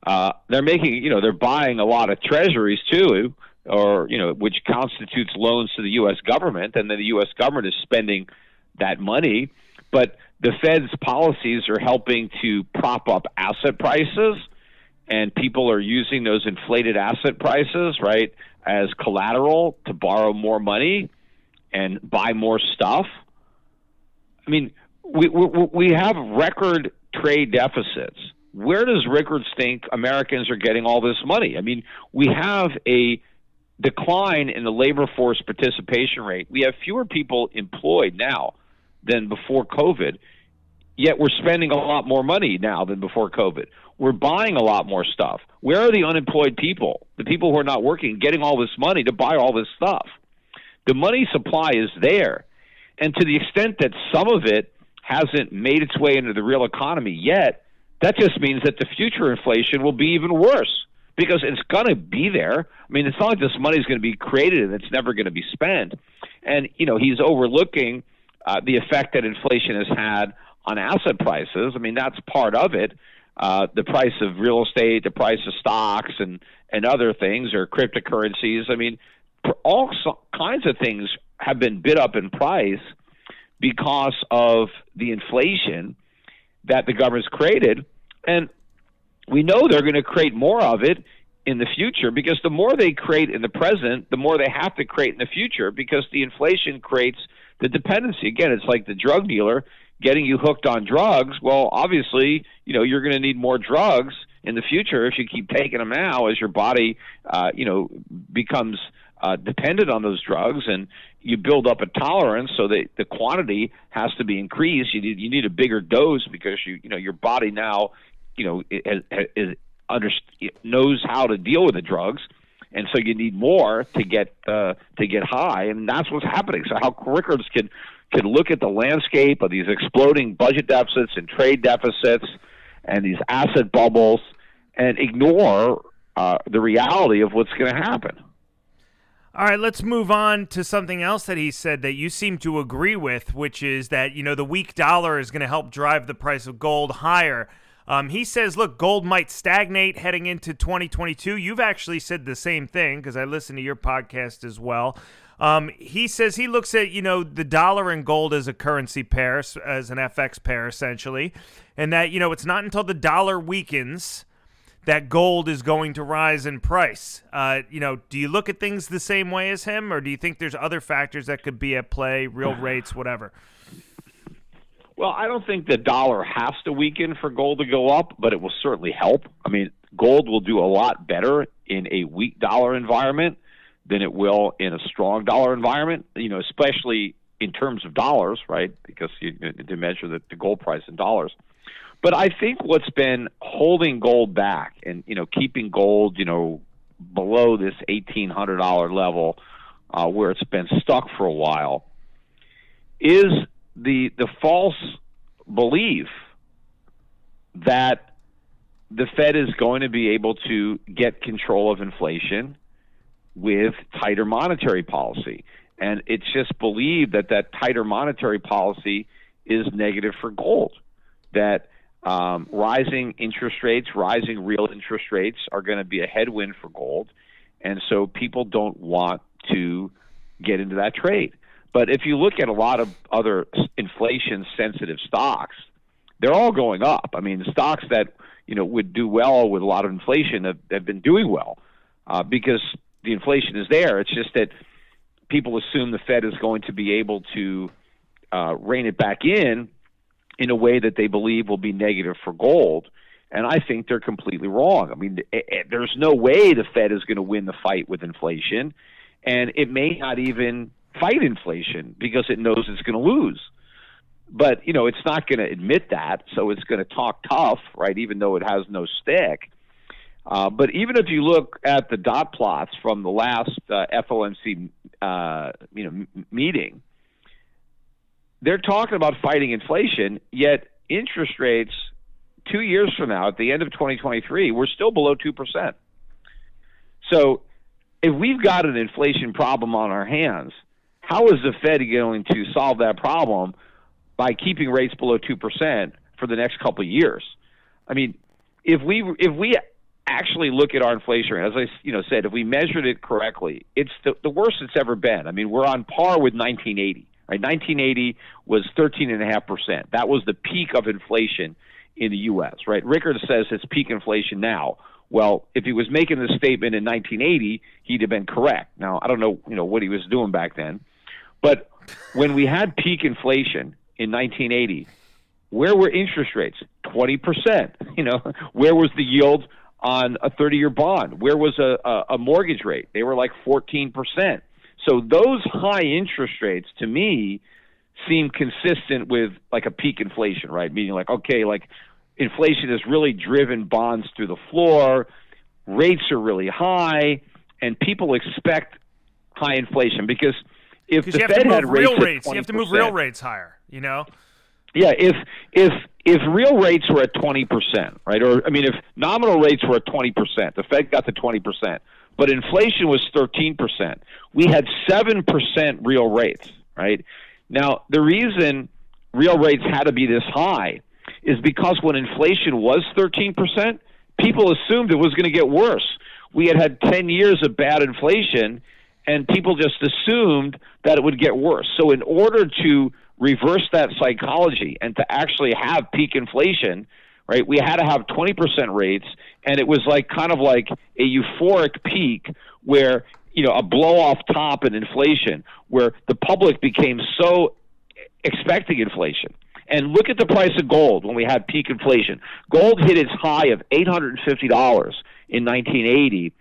Uh, they're making, you know, they're buying a lot of treasuries too, or you know, which constitutes loans to the U.S. government, and then the U.S. government is spending that money. But the Fed's policies are helping to prop up asset prices, and people are using those inflated asset prices, right, as collateral to borrow more money and buy more stuff. I mean, we, we, we have record trade deficits. Where does Rickards think Americans are getting all this money? I mean, we have a decline in the labor force participation rate. We have fewer people employed now than before COVID. Yet we're spending a lot more money now than before COVID. We're buying a lot more stuff. Where are the unemployed people, the people who are not working, getting all this money to buy all this stuff? The money supply is there. And to the extent that some of it hasn't made its way into the real economy yet, that just means that the future inflation will be even worse because it's going to be there. I mean, it's not like this money is going to be created and it's never going to be spent. And, you know, he's overlooking uh, the effect that inflation has had on asset prices. I mean, that's part of it. Uh, the price of real estate, the price of stocks, and and other things, or cryptocurrencies. I mean, all kinds of things have been bid up in price because of the inflation that the government's created, and we know they're going to create more of it in the future because the more they create in the present, the more they have to create in the future because the inflation creates the dependency. Again, it's like the drug dealer getting you hooked on drugs. Well, obviously, you know, you're going to need more drugs in the future if you keep taking them now as your body, uh, you know, becomes uh, dependent on those drugs and you build up a tolerance so that the quantity has to be increased. You need you need a bigger dose because you you know your body now you know is, is under, knows how to deal with the drugs, and so you need more to get uh, to get high, and that's what's happening. So how Rickards can can look at the landscape of these exploding budget deficits and trade deficits and these asset bubbles and ignore uh, the reality of what's going to happen. All right, let's move on to something else that he said that you seem to agree with, which is that you know the weak dollar is going to help drive the price of gold higher. Um, he says, look, gold might stagnate heading into 2022. You've actually said the same thing because I listened to your podcast as well. Um, he says he looks at you know the dollar and gold as a currency pair, as an FX pair essentially, and that you know it's not until the dollar weakens that gold is going to rise in price. Uh, you know, do you look at things the same way as him, or do you think there's other factors that could be at play, real rates, whatever? Well, I don't think the dollar has to weaken for gold to go up, but it will certainly help. I mean, gold will do a lot better in a weak dollar environment than it will in a strong dollar environment. You know, especially in terms of dollars, right? Because you, to measure the, the gold price in dollars. But I think what's been holding gold back and you know keeping gold you know below this eighteen hundred dollar level uh, where it's been stuck for a while is the the false belief that the Fed is going to be able to get control of inflation with tighter monetary policy. And it's just believed that that tighter monetary policy is negative for gold. That um, rising interest rates, rising real interest rates are going to be a headwind for gold. And so people don't want to get into that trade. But if you look at a lot of other inflation sensitive stocks, they're all going up. I mean, stocks that you know would do well with a lot of inflation have, have been doing well uh, because the inflation is there. It's just that people assume the Fed is going to be able to uh, rein it back in in a way that they believe will be negative for gold. And I think they're completely wrong. I mean, it, it, there's no way the Fed is going to win the fight with inflation, and it may not even fight inflation because it knows it's going to lose. But you know, it's not going to admit that, so it's going to talk tough, right? Even though it has no stick. Uh, but even if you look at the dot plots from the last uh, FOMC, uh, you know, m- meeting, they're talking about fighting inflation, yet interest rates two years from now, at the end of 2023, we're still below 2%. So if we've got an inflation problem on our hands, how is the Fed going to solve that problem by keeping rates below 2% for the next couple of years? I mean, if we if we actually look at our inflation as I you know said, if we measured it correctly, it's the, the worst it's ever been. I mean, we're on par with 1980. Right? 1980 was 13.5%. That was the peak of inflation in the U.S., right? Rickard says it's peak inflation now. Well, if he was making this statement in 1980, he'd have been correct. Now, I don't know, you know, what he was doing back then. But when we had peak inflation in 1980, where were interest rates? 20%. You know, where was the yield on a 30-year bond? Where was a, a, mortgage rate? They were like 14%. So those high interest rates to me seem consistent with like a peak inflation, right? Meaning like okay, like inflation has really driven bonds through the floor. rates are really high, and people expect high inflation because if the Fed had real rates, rates, you have to move real rates higher. You know. Yeah, if if if real rates were at twenty percent, right, or I mean, if nominal rates were at twenty percent, the Fed got to twenty percent, but inflation was thirteen percent. We had seven percent real rates, right? Now the reason real rates had to be this high is because when inflation was thirteen percent, people assumed it was going to get worse. We had had ten years of bad inflation, and people just assumed that it would get worse. So in order to reverse that psychology and to actually have peak inflation, right? We had to have 20% rates, and it was like kind of like a euphoric peak where you know a blow off top in inflation, where the public became so expecting inflation. And look at the price of gold when we had peak inflation. Gold hit its high of $850 in 1980,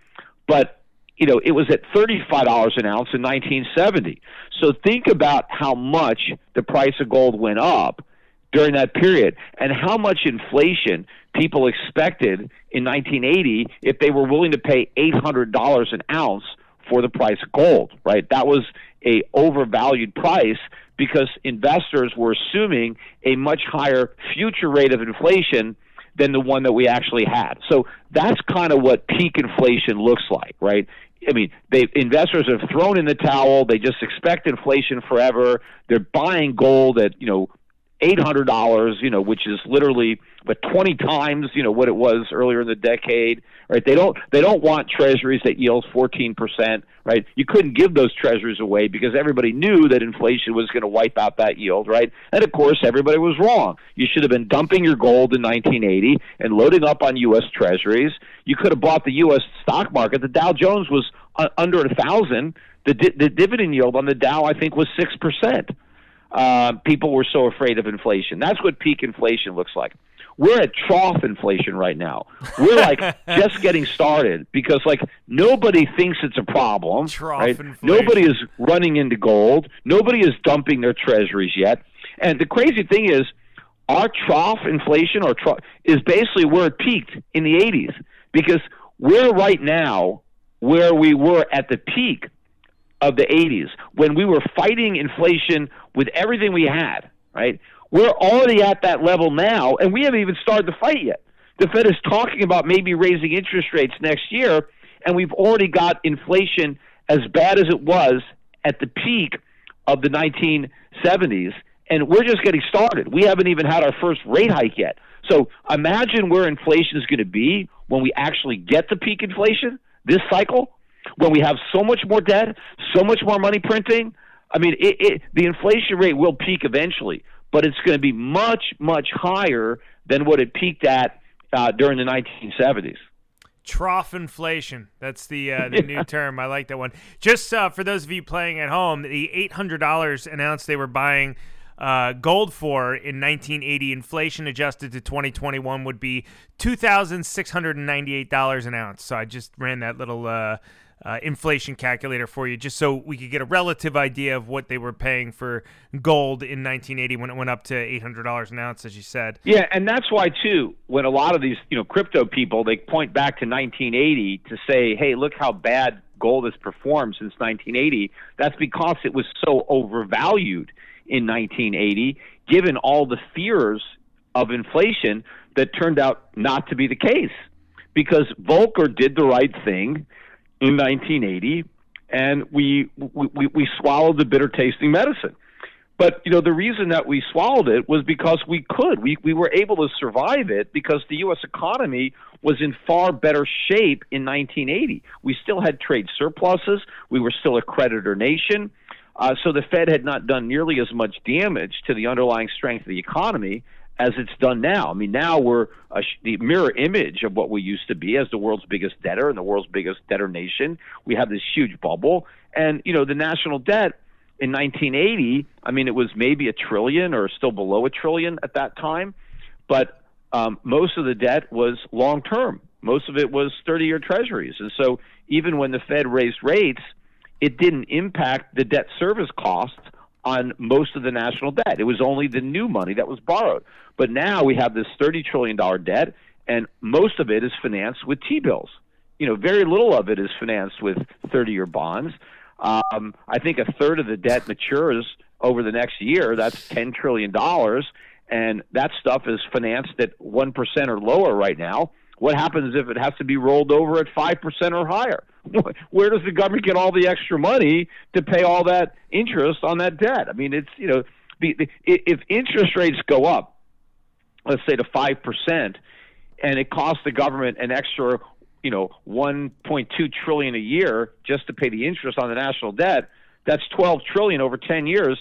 but you know, it was at $35 an ounce in 1970. So think about how much the price of gold went up during that period and how much inflation people expected in 1980 if they were willing to pay $800 an ounce for the price of gold, right? That was a overvalued price because investors were assuming a much higher future rate of inflation than the one that we actually had. So that's kind of what peak inflation looks like, right? I mean, they investors have thrown in the towel. They just expect inflation forever. They're buying gold at you know eight hundred dollars, you know, which is literally but twenty times you know what it was earlier in the decade. Right? They don't they don't want treasuries that yield fourteen percent. Right? You couldn't give those treasuries away because everybody knew that inflation was going to wipe out that yield. Right? And of course, everybody was wrong. You should have been dumping your gold in 1980 and loading up on U.S. treasuries. You could have bought the U.S. stock market. The Dow Jones was uh, under a thousand. The, di- the dividend yield on the Dow, I think, was six percent uh, people were so afraid of inflation. That's what peak inflation looks like. We're at trough inflation right now. We're like just getting started because like nobody thinks it's a problem. Trough right? inflation. Nobody is running into gold. Nobody is dumping their treasuries yet. And the crazy thing is, our trough inflation or trough is basically where it peaked in the 80s because we're right now where we were at the peak of the 80s when we were fighting inflation with everything we had, right? We're already at that level now, and we haven't even started the fight yet. The Fed is talking about maybe raising interest rates next year, and we've already got inflation as bad as it was at the peak of the 1970s, and we're just getting started. We haven't even had our first rate hike yet. So imagine where inflation is going to be when we actually get to peak inflation this cycle when we have so much more debt, so much more money printing. I mean, it, it, the inflation rate will peak eventually, but it's going to be much, much higher than what it peaked at uh, during the 1970s. Trough inflation. That's the uh, the new term. I like that one. Just uh, for those of you playing at home, the eight hundred dollars announced they were buying uh, gold for in 1980, inflation adjusted to 2021 would be two thousand six hundred and ninety eight dollars an ounce. So I just ran that little uh, uh, inflation calculator for you, just so we could get a relative idea of what they were paying for gold in 1980 when it went up to $800 an ounce, as you said. Yeah, and that's why too, when a lot of these you know crypto people they point back to 1980 to say, hey, look how bad gold has performed since 1980. That's because it was so overvalued in 1980, given all the fears of inflation that turned out not to be the case. Because Volcker did the right thing in 1980, and we, we, we swallowed the bitter tasting medicine. But you know the reason that we swallowed it was because we could. We we were able to survive it because the U.S. economy was in far better shape in 1980. We still had trade surpluses. We were still a creditor nation. Uh, so the Fed had not done nearly as much damage to the underlying strength of the economy as it's done now. I mean, now we're a, the mirror image of what we used to be as the world's biggest debtor and the world's biggest debtor nation. We have this huge bubble, and you know the national debt in 1980. I mean, it was maybe a trillion or still below a trillion at that time, but um, most of the debt was long term. Most of it was 30 year treasuries, and so even when the Fed raised rates, it didn't impact the debt service costs on most of the national debt. It was only the new money that was borrowed. But now we have this $30 trillion debt, and most of it is financed with T bills. you know, very little of it is financed with 30-year bonds. Um, I think a third of the debt matures over the next year. That's 10 trillion dollars, and that stuff is financed at one percent or lower right now. What happens if it has to be rolled over at five percent or higher? Where does the government get all the extra money to pay all that interest on that debt? I mean, it's you know, the, the, if interest rates go up, let's say to five percent, and it costs the government an extra, you know, 1.2 trillion a year just to pay the interest on the national debt. That's 12 trillion over 10 years.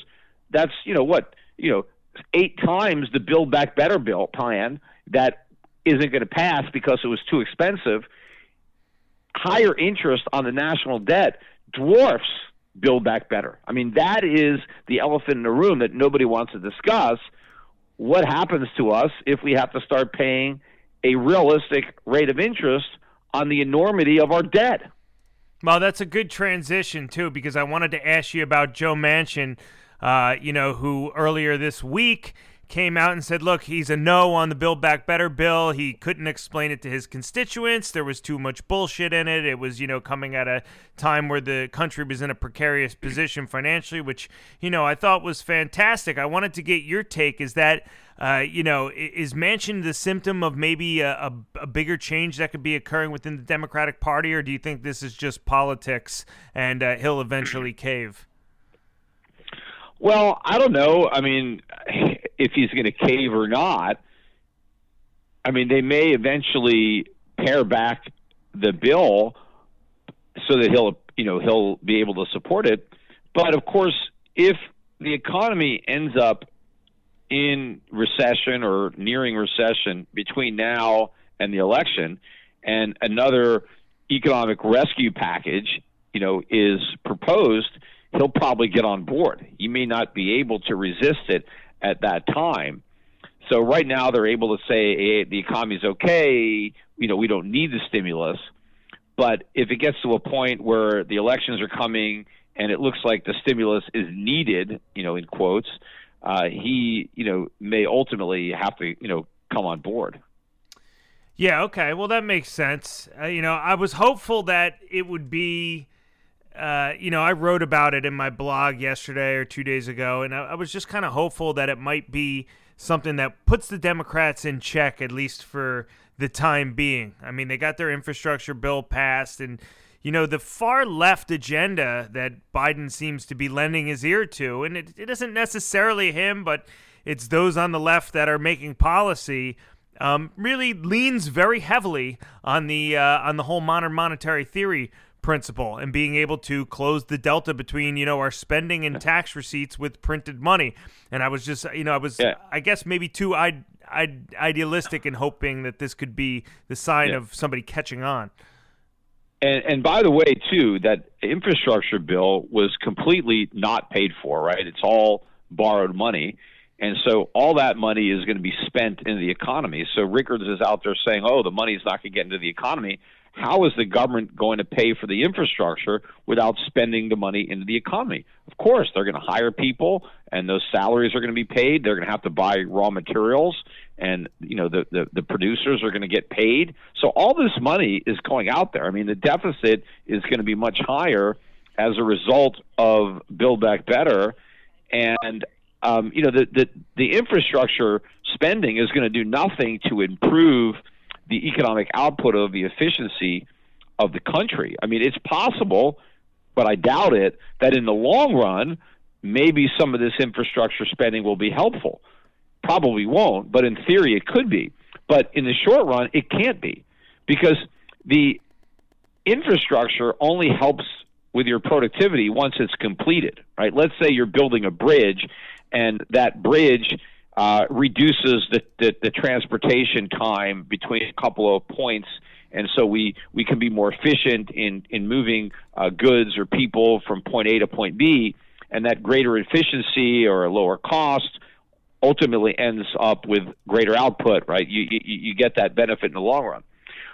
That's you know what you know eight times the Build Back Better bill plan that isn't going to pass because it was too expensive. Higher interest on the national debt dwarfs Build Back Better. I mean, that is the elephant in the room that nobody wants to discuss. What happens to us if we have to start paying a realistic rate of interest on the enormity of our debt? Well, that's a good transition, too, because I wanted to ask you about Joe Manchin, uh, you know, who earlier this week came out and said, look, he's a no on the Build Back Better bill. He couldn't explain it to his constituents. There was too much bullshit in it. It was, you know, coming at a time where the country was in a precarious position financially, which, you know, I thought was fantastic. I wanted to get your take. Is that, uh, you know, is Manchin the symptom of maybe a, a, a bigger change that could be occurring within the Democratic Party, or do you think this is just politics and uh, he'll eventually cave? Well, I don't know. I mean, if he's going to cave or not. I mean, they may eventually pare back the bill so that he'll, you know, he'll be able to support it. But of course, if the economy ends up in recession or nearing recession between now and the election, and another economic rescue package, you know, is proposed, he'll probably get on board. He may not be able to resist it at that time. So right now they're able to say hey, the economy's okay. You know, we don't need the stimulus. But if it gets to a point where the elections are coming and it looks like the stimulus is needed, you know, in quotes, uh, he, you know, may ultimately have to, you know, come on board. Yeah. Okay. Well, that makes sense. Uh, you know, I was hopeful that it would be uh, you know, I wrote about it in my blog yesterday or two days ago, and I, I was just kind of hopeful that it might be something that puts the Democrats in check, at least for the time being. I mean, they got their infrastructure bill passed, and, you know, the far left agenda that Biden seems to be lending his ear to, and it, it isn't necessarily him, but it's those on the left that are making policy. Um, really leans very heavily on the uh, on the whole modern monetary theory principle and being able to close the delta between you know our spending and tax receipts with printed money. And i was just you know i was yeah. i guess maybe too I, I, idealistic in hoping that this could be the sign yeah. of somebody catching on. And, and by the way too that infrastructure bill was completely not paid for right? It's all borrowed money. And so all that money is going to be spent in the economy. So rickards is out there saying oh the money's not going to get into the economy how is the government going to pay for the infrastructure without spending the money into the economy? Of course, they're going to hire people, and those salaries are going to be paid. They're going to have to buy raw materials, and you know the, the, the producers are going to get paid. So all this money is going out there. I mean, the deficit is going to be much higher as a result of Build Back Better, and um, you know the, the the infrastructure spending is going to do nothing to improve the economic output of the efficiency of the country. I mean, it's possible, but I doubt it, that in the long run, maybe some of this infrastructure spending will be helpful. Probably won't, but in theory, it could be. But in the short run, it can't be because the infrastructure only helps with your productivity once it's completed, right? Let's say you're building a bridge and that bridge uh, reduces the, the, the transportation time between a couple of points and so we, we can be more efficient in, in moving uh, goods or people from point A to point B, and that greater efficiency or a lower cost ultimately ends up with greater output, right? You, you, you get that benefit in the long run.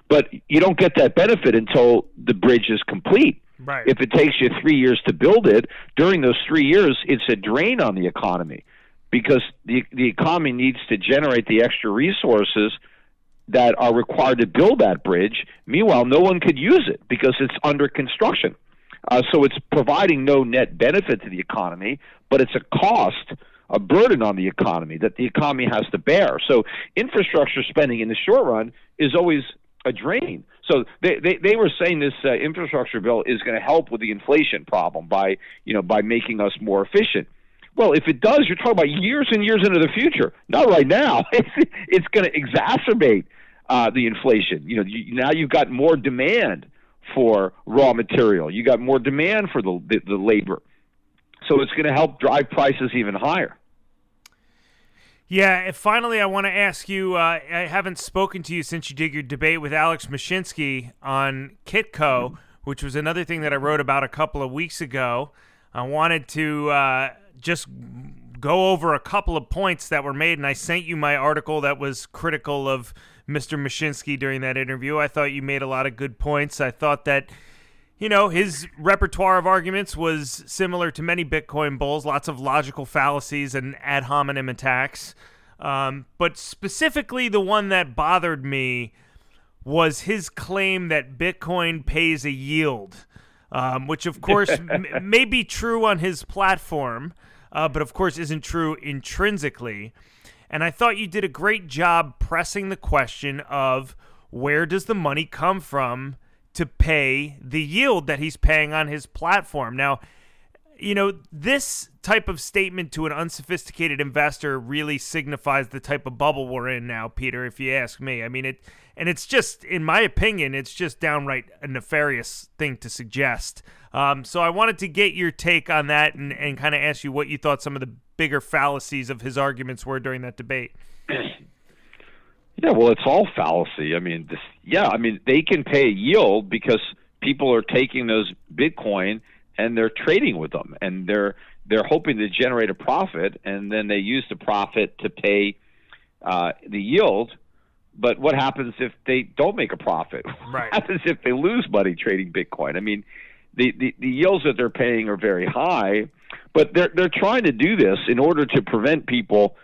But you don't get that benefit until the bridge is complete. Right. If it takes you three years to build it, during those three years, it's a drain on the economy because the the economy needs to generate the extra resources that are required to build that bridge. Meanwhile, no one could use it because it's under construction. Uh, so it's providing no net benefit to the economy, but it's a cost, a burden on the economy that the economy has to bear. So infrastructure spending in the short run is always a drain. So they, they, they were saying this uh, infrastructure bill is going to help with the inflation problem by you know by making us more efficient. Well, if it does, you're talking about years and years into the future. Not right now. It's, it's going to exacerbate uh, the inflation. You know, you, now you've got more demand for raw material. You got more demand for the, the, the labor. So it's going to help drive prices even higher. Yeah, finally, I want to ask you. Uh, I haven't spoken to you since you did your debate with Alex Mashinsky on Kitco, which was another thing that I wrote about a couple of weeks ago. I wanted to uh, just go over a couple of points that were made, and I sent you my article that was critical of Mr. Mashinsky during that interview. I thought you made a lot of good points. I thought that you know, his repertoire of arguments was similar to many Bitcoin bulls, lots of logical fallacies and ad hominem attacks. Um, but specifically, the one that bothered me was his claim that Bitcoin pays a yield, um, which, of course, m- may be true on his platform, uh, but of course isn't true intrinsically. And I thought you did a great job pressing the question of where does the money come from to pay the yield that he's paying on his platform. Now, you know, this type of statement to an unsophisticated investor really signifies the type of bubble we're in now, Peter, if you ask me. I mean, it, and it's just, in my opinion, it's just downright a nefarious thing to suggest. Um, so I wanted to get your take on that and, and kind of ask you what you thought some of the bigger fallacies of his arguments were during that debate. Yeah, well, it's all fallacy. I mean, this, yeah, I mean, they can pay a yield because people are taking those Bitcoin and they're trading with them, and they're they're hoping to generate a profit, and then they use the profit to pay uh, the yield. But what happens if they don't make a profit? Right. What happens if they lose money trading Bitcoin? I mean, the, the, the yields that they're paying are very high, but they're they're trying to do this in order to prevent people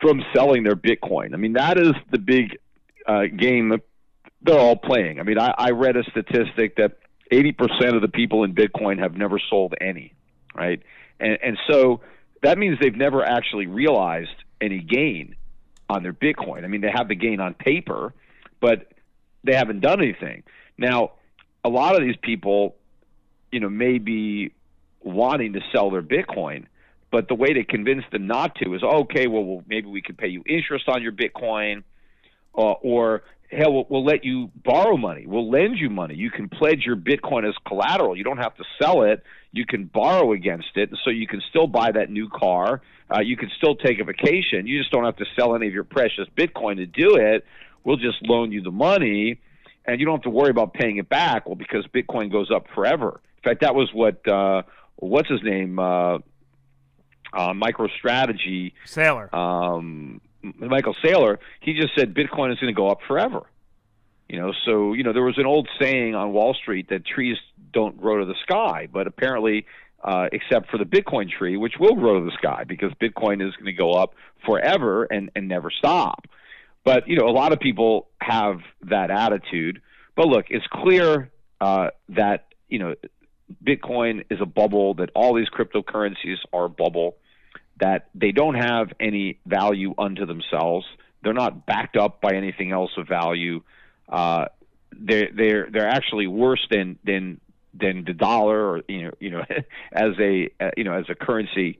from selling their Bitcoin. I mean, that is the big uh, game that they're all playing. I mean, I, I read a statistic that 80% of the people in Bitcoin have never sold any, right? And, and so that means they've never actually realized any gain on their Bitcoin. I mean, they have the gain on paper, but they haven't done anything. Now, a lot of these people, you know, may be wanting to sell their Bitcoin, but the way to convince them not to is, okay, well, well maybe we could pay you interest on your Bitcoin, uh, or hell, we'll, we'll let you borrow money. We'll lend you money. You can pledge your Bitcoin as collateral. You don't have to sell it. You can borrow against it, so you can still buy that new car. Uh, you can still take a vacation. You just don't have to sell any of your precious Bitcoin to do it. We'll just loan you the money, and you don't have to worry about paying it back. Well, because Bitcoin goes up forever. In fact, that was what uh, what's his name. Uh, uh, MicroStrategy Saylor. um, Michael Saylor, he just said Bitcoin is going to go up forever. You know, so you know there was an old saying on Wall Street that trees don't grow to the sky, but apparently, uh, except for the Bitcoin tree, which will grow to the sky because Bitcoin is going to go up forever and and never stop. But you know, a lot of people have that attitude. But look, it's clear uh, that you know Bitcoin is a bubble, that all these cryptocurrencies are a bubble, that they don't have any value unto themselves. They're not backed up by anything else of value. Uh, they're they're they're actually worse than than than the dollar or you know you know as a uh, you know as a currency.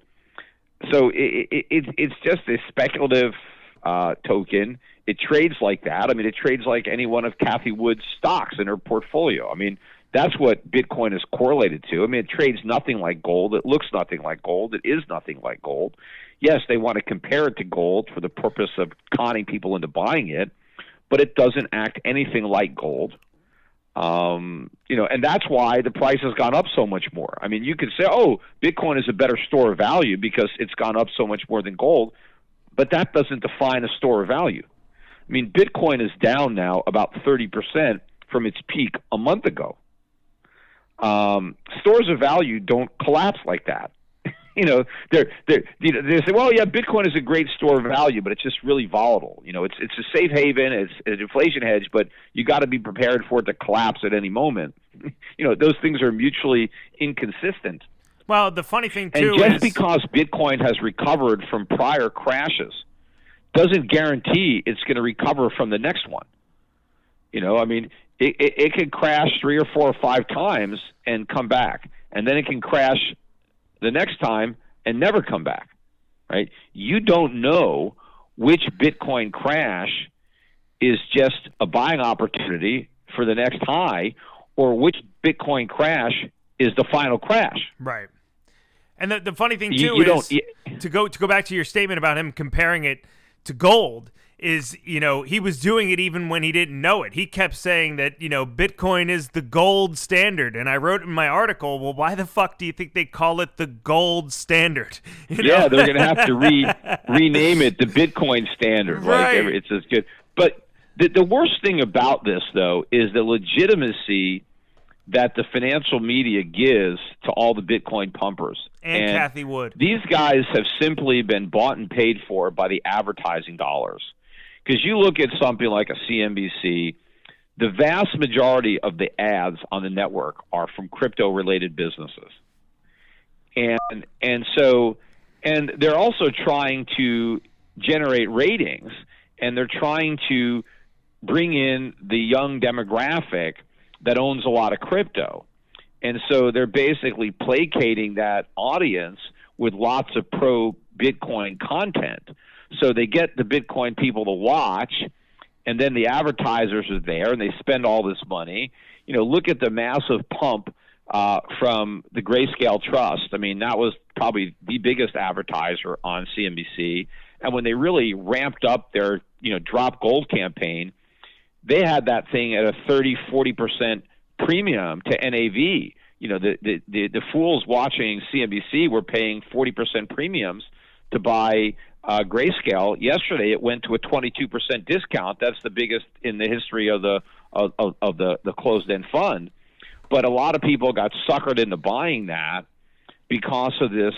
So it, it, it it's just a speculative uh, token. It trades like that. I mean, it trades like any one of Cathie Wood's stocks in her portfolio. I mean, that's what Bitcoin is correlated to. I mean, it trades nothing like gold. It looks nothing like gold. It is nothing like gold. Yes, they want to compare it to gold for the purpose of conning people into buying it, but it doesn't act anything like gold. Um, you know, and that's why the price has gone up so much more. I mean, you could say, "Oh, Bitcoin is a better store of value because it's gone up so much more than gold," but that doesn't define a store of value. I mean, Bitcoin is down now about 30% from its peak a month ago. Um, stores of value don't collapse like that. you know, they're they you know, they say, well, yeah, Bitcoin is a great store of value, but it's just really volatile. You know, it's it's a safe haven, it's an inflation hedge, but you got to be prepared for it to collapse at any moment. you know, those things are mutually inconsistent. Well, the funny thing too and just is because Bitcoin has recovered from prior crashes doesn't guarantee it's going to recover from the next one. You know, I mean, it, it, it can crash three or four or five times and come back, and then it can crash the next time and never come back. Right? You don't know which Bitcoin crash is just a buying opportunity for the next high, or which Bitcoin crash is the final crash. right. And the, the funny thing too You, you is don't. You, to go to go back to your statement about him comparing it to gold is you know he was doing it even when he didn't know it he kept saying that you know bitcoin is the gold standard and i wrote in my article well why the fuck do you think they call it the gold standard You yeah, know? they're going to have to re rename it the Bitcoin standard. Like Right. every- it's as good. But the the worst thing about this though is the legitimacy that the financial media gives to all the Bitcoin pumpers. and, Cathie Wood these guys have simply been bought and paid for by the advertising dollars. Because you look at something like a CNBC, the vast majority of the ads on the network are from crypto related businesses. And and so and they're also trying to generate ratings and they're trying to bring in the young demographic that owns a lot of crypto. And so they're basically placating that audience with lots of pro Bitcoin content. So they get the Bitcoin people to watch, and then the advertisers are there and they spend all this money. You know, look at the massive pump uh, from the Grayscale Trust. I mean, that was probably the biggest advertiser on CNBC. And when they really ramped up their, you know, drop gold campaign, they had that thing at a 30, 40% premium to NAV. You know, the, the, the, the fools watching CNBC were paying 40% premiums to buy uh, Grayscale. Yesterday, it went to a 22% discount. That's the biggest in the history of the of, of, of the, the closed-end fund. But a lot of people got suckered into buying that because of this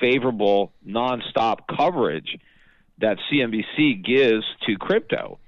favorable nonstop coverage that CNBC gives to crypto.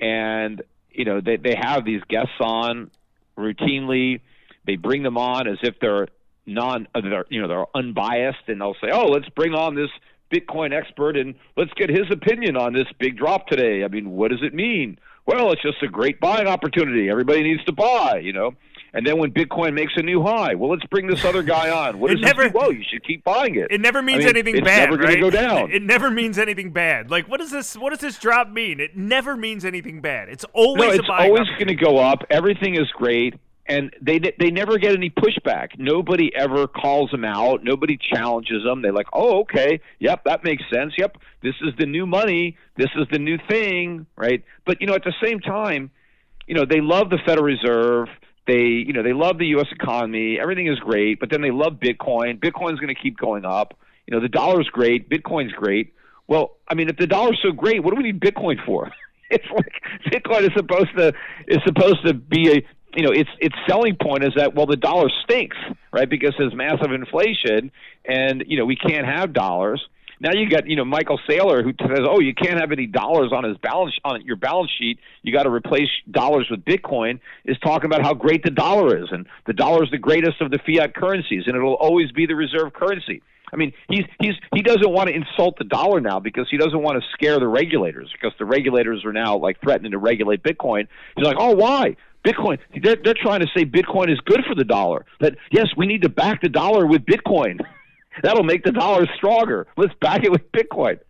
And you know, they they have these guests on routinely. They bring them on as if they're non, uh, they're, you know, they're unbiased, and they'll say, "Oh, let's bring on this Bitcoin expert and let's get his opinion on this big drop today." I mean, what does it mean? Well, it's just a great buying opportunity. Everybody needs to buy, you know. And then when Bitcoin makes a new high, well, let's bring this other guy on. What It does never- this mean? Well, you should keep buying it. it never means mean, anything it's bad It's never gonna go down. it never means anything bad like what does this what does this drop mean it never means anything bad it's always no, a it's buying always going to go up. Everything is great, and they they never get any pushback. Nobody ever calls them out. Nobody challenges them. They're like, "Oh, okay, yep, that makes sense. Yep, this is the new money. This is the new thing, right?" But you know, at the same time, you know, they love the Federal Reserve. They, you know, they love the U.S. economy. Everything is great, but then they love Bitcoin. Bitcoin's going to keep going up. You know, the dollar's great. Bitcoin's great. Well, I mean, if the dollar's so great, what do we need Bitcoin for? it's like Bitcoin is supposed to is supposed to be a you know its its selling point is that well the dollar stinks right because there's massive inflation and you know we can't have dollars. Now you got you know Michael Saylor who says oh you can't have any dollars on his balance on your balance sheet you got to replace dollars with Bitcoin is talking about how great the dollar is and the dollar is the greatest of the fiat currencies and it'll always be the reserve currency. I mean, he's he's he doesn't want to insult the dollar now because he doesn't want to scare the regulators because the regulators are now like threatening to regulate Bitcoin. He's like, oh, why? Bitcoin. They're they're trying to say Bitcoin is good for the dollar. That yes, we need to back the dollar with Bitcoin. That'll make the dollar stronger. Let's back it with Bitcoin.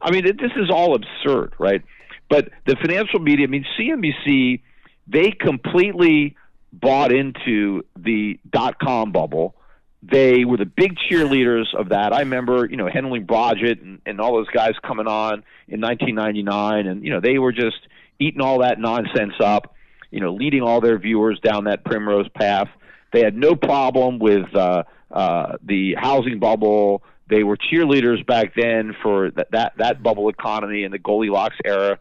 I mean, it, this is all absurd, right? But the financial media, I mean, CNBC, they completely bought into the dot com bubble. They were the big cheerleaders of that. I remember, you know, Henry Blodget and, and all those guys coming on in 1999, and you know, they were just eating all that nonsense up. You know, leading all their viewers down that primrose path. They had no problem with uh, uh, the housing bubble. They were cheerleaders back then for that that, that bubble economy and the Goldilocks era.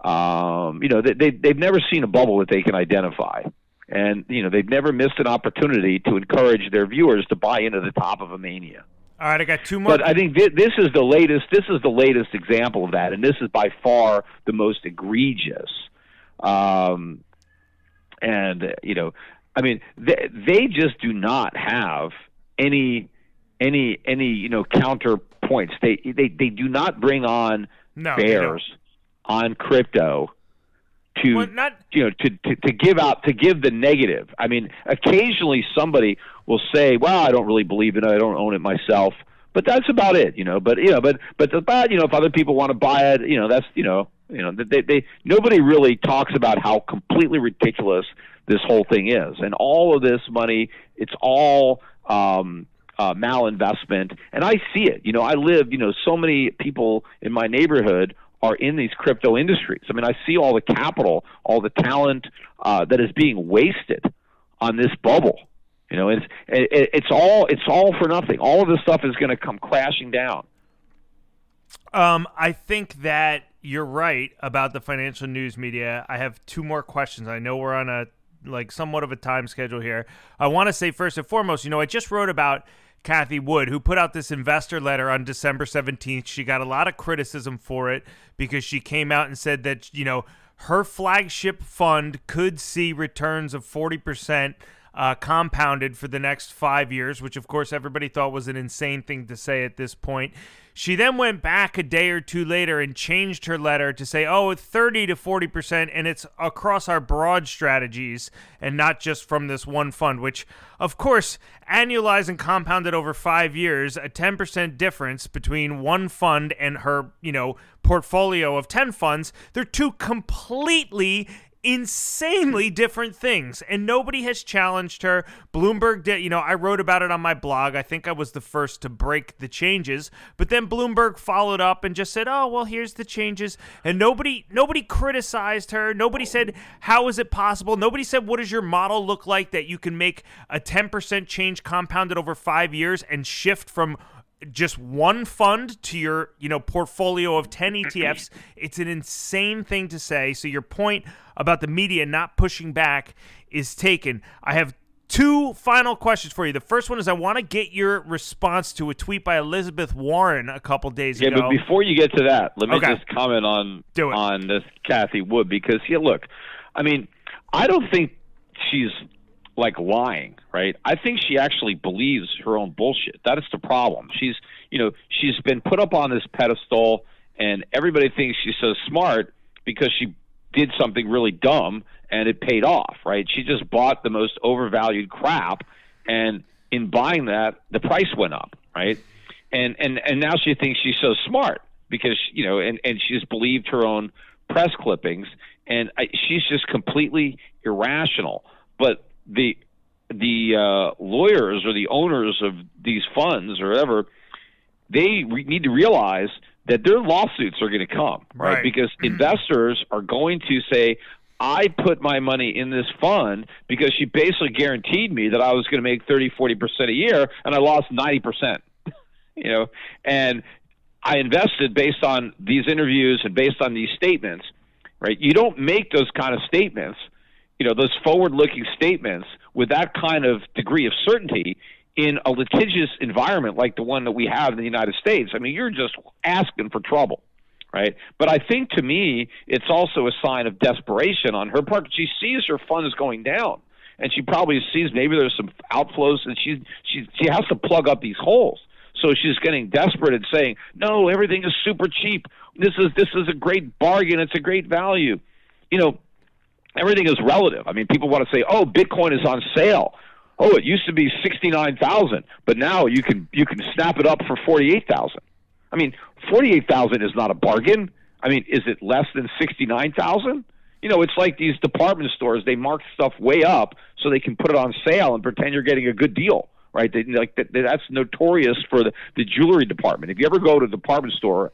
Um, you know, they, they they've never seen a bubble that they can identify, and you know they've never missed an opportunity to encourage their viewers to buy into the top of a mania. All right, I got two more. But I think th- this is the latest. This is the latest example of that, and this is by far the most egregious. Um, and you know, I mean, they, they just do not have any any any you know counterpoints. They they they do not bring on no, bears on crypto to Well, not you know to, to to give out to give the negative. I mean, occasionally somebody will say, "Well, I don't really believe in it. I don't own it myself." But that's about it, you know. But you know, but but but you know, if other people want to buy it, you know, that's you know, you know, they they nobody really talks about how completely ridiculous this whole thing is, and all of this money, it's all um, uh, malinvestment, and I see it. You know, I live, you know, so many people in my neighborhood are in these crypto industries. I mean, I see all the capital, all the talent uh, that is being wasted on this bubble. You know, it's it, it's all it's all for nothing. All of this stuff is going to come crashing down. Um, I think that you're right about the financial news media. I have two more questions. I know we're on a like somewhat of a time schedule here. I want to say first and foremost, you know, I just wrote about Cathie Wood, who put out this investor letter on December 17th. She got a lot of criticism for it because she came out and said that, you know, her flagship fund could see returns of 40% uh, compounded for the next five years, which of course everybody thought was an insane thing to say at this point. She then went back a day or two later and changed her letter to say, oh, 30 to 40%, and it's across our broad strategies and not just from this one fund, which, of course, annualized and compounded over five years, a 10% difference between one fund and her, you know, portfolio of 10 funds, they're two completely insanely different things and nobody has challenged her. Bloomberg did you know i wrote about it on my blog. I think i was the first to break the changes but then bloomberg followed up and just said oh well here's the changes and nobody nobody criticized her. Nobody said how is it possible? Nobody said what does your model look like that you can make a 10% change compounded over 5 years and shift from just one fund to your you know portfolio of 10 mm-hmm. ETFs it's an insane thing to say. So your point about the media not pushing back is taken. I have two final questions for you. The first one is i want to get your response to a tweet by elizabeth warren a couple days Yeah, ago. but before you get to that, let me Okay. just comment on Do it. on this Cathie Wood because yeah, look, I mean, I don't think she's like lying, right? I think she actually believes her own bullshit. That is the problem. She's, you know, she's been put up on this pedestal, and everybody thinks she's so smart because she did something really dumb and it paid off, right? She just bought the most overvalued crap, and in buying that, the price went up, right? And and and now she thinks she's so smart because you know, and and she's believed her own press clippings, and I, she's just completely irrational. But the the uh, lawyers or the owners of these funds or whatever, they re- need to realize that their lawsuits are going to come, right? Right. Because investors are going to say, I put my money in this fund because she basically guaranteed me that I was going to make 30, 40% a year, and I lost 90%. you know, and I invested based on these interviews and based on these statements, right? You don't make those kind of statements, you know, those forward-looking statements with that kind of degree of certainty in a litigious environment like the one that we have in the United States. I mean, you're just asking for trouble, right? But I think to me, it's also a sign of desperation on her part. She sees her funds going down, and she probably sees maybe there's some outflows, and she she she has to plug up these holes. So she's getting desperate and saying, "No, everything is super cheap. This is this is a great bargain. It's a great value." You know, everything is relative. I mean, people want to say, "Oh, Bitcoin is on sale." Oh, it used to be sixty nine thousand, but now you can you can snap it up for forty eight thousand. I mean, forty eight thousand is not a bargain. I mean, is it less than sixty nine thousand? You know, it's like these department stores. They mark stuff way up so they can put it on sale and pretend you're getting a good deal, right? They, like that, that's notorious for the, the jewelry department. If you ever go to a department store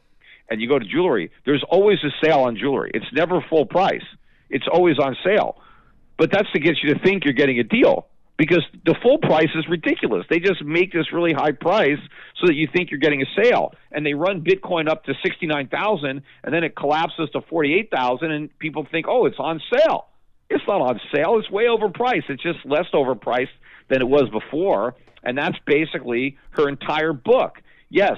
and you go to jewelry, there's always a sale on jewelry. It's never full price. It's always on sale. But that's to get you to think you're getting a deal because the full price is ridiculous. They just make this really high price so that you think you're getting a sale. And they run Bitcoin up to 69,000 and then it collapses to 48,000 and people think, "Oh, it's on sale." It's not on sale. It's way overpriced. It's just less overpriced than it was before. and that's basically her entire book. Yes,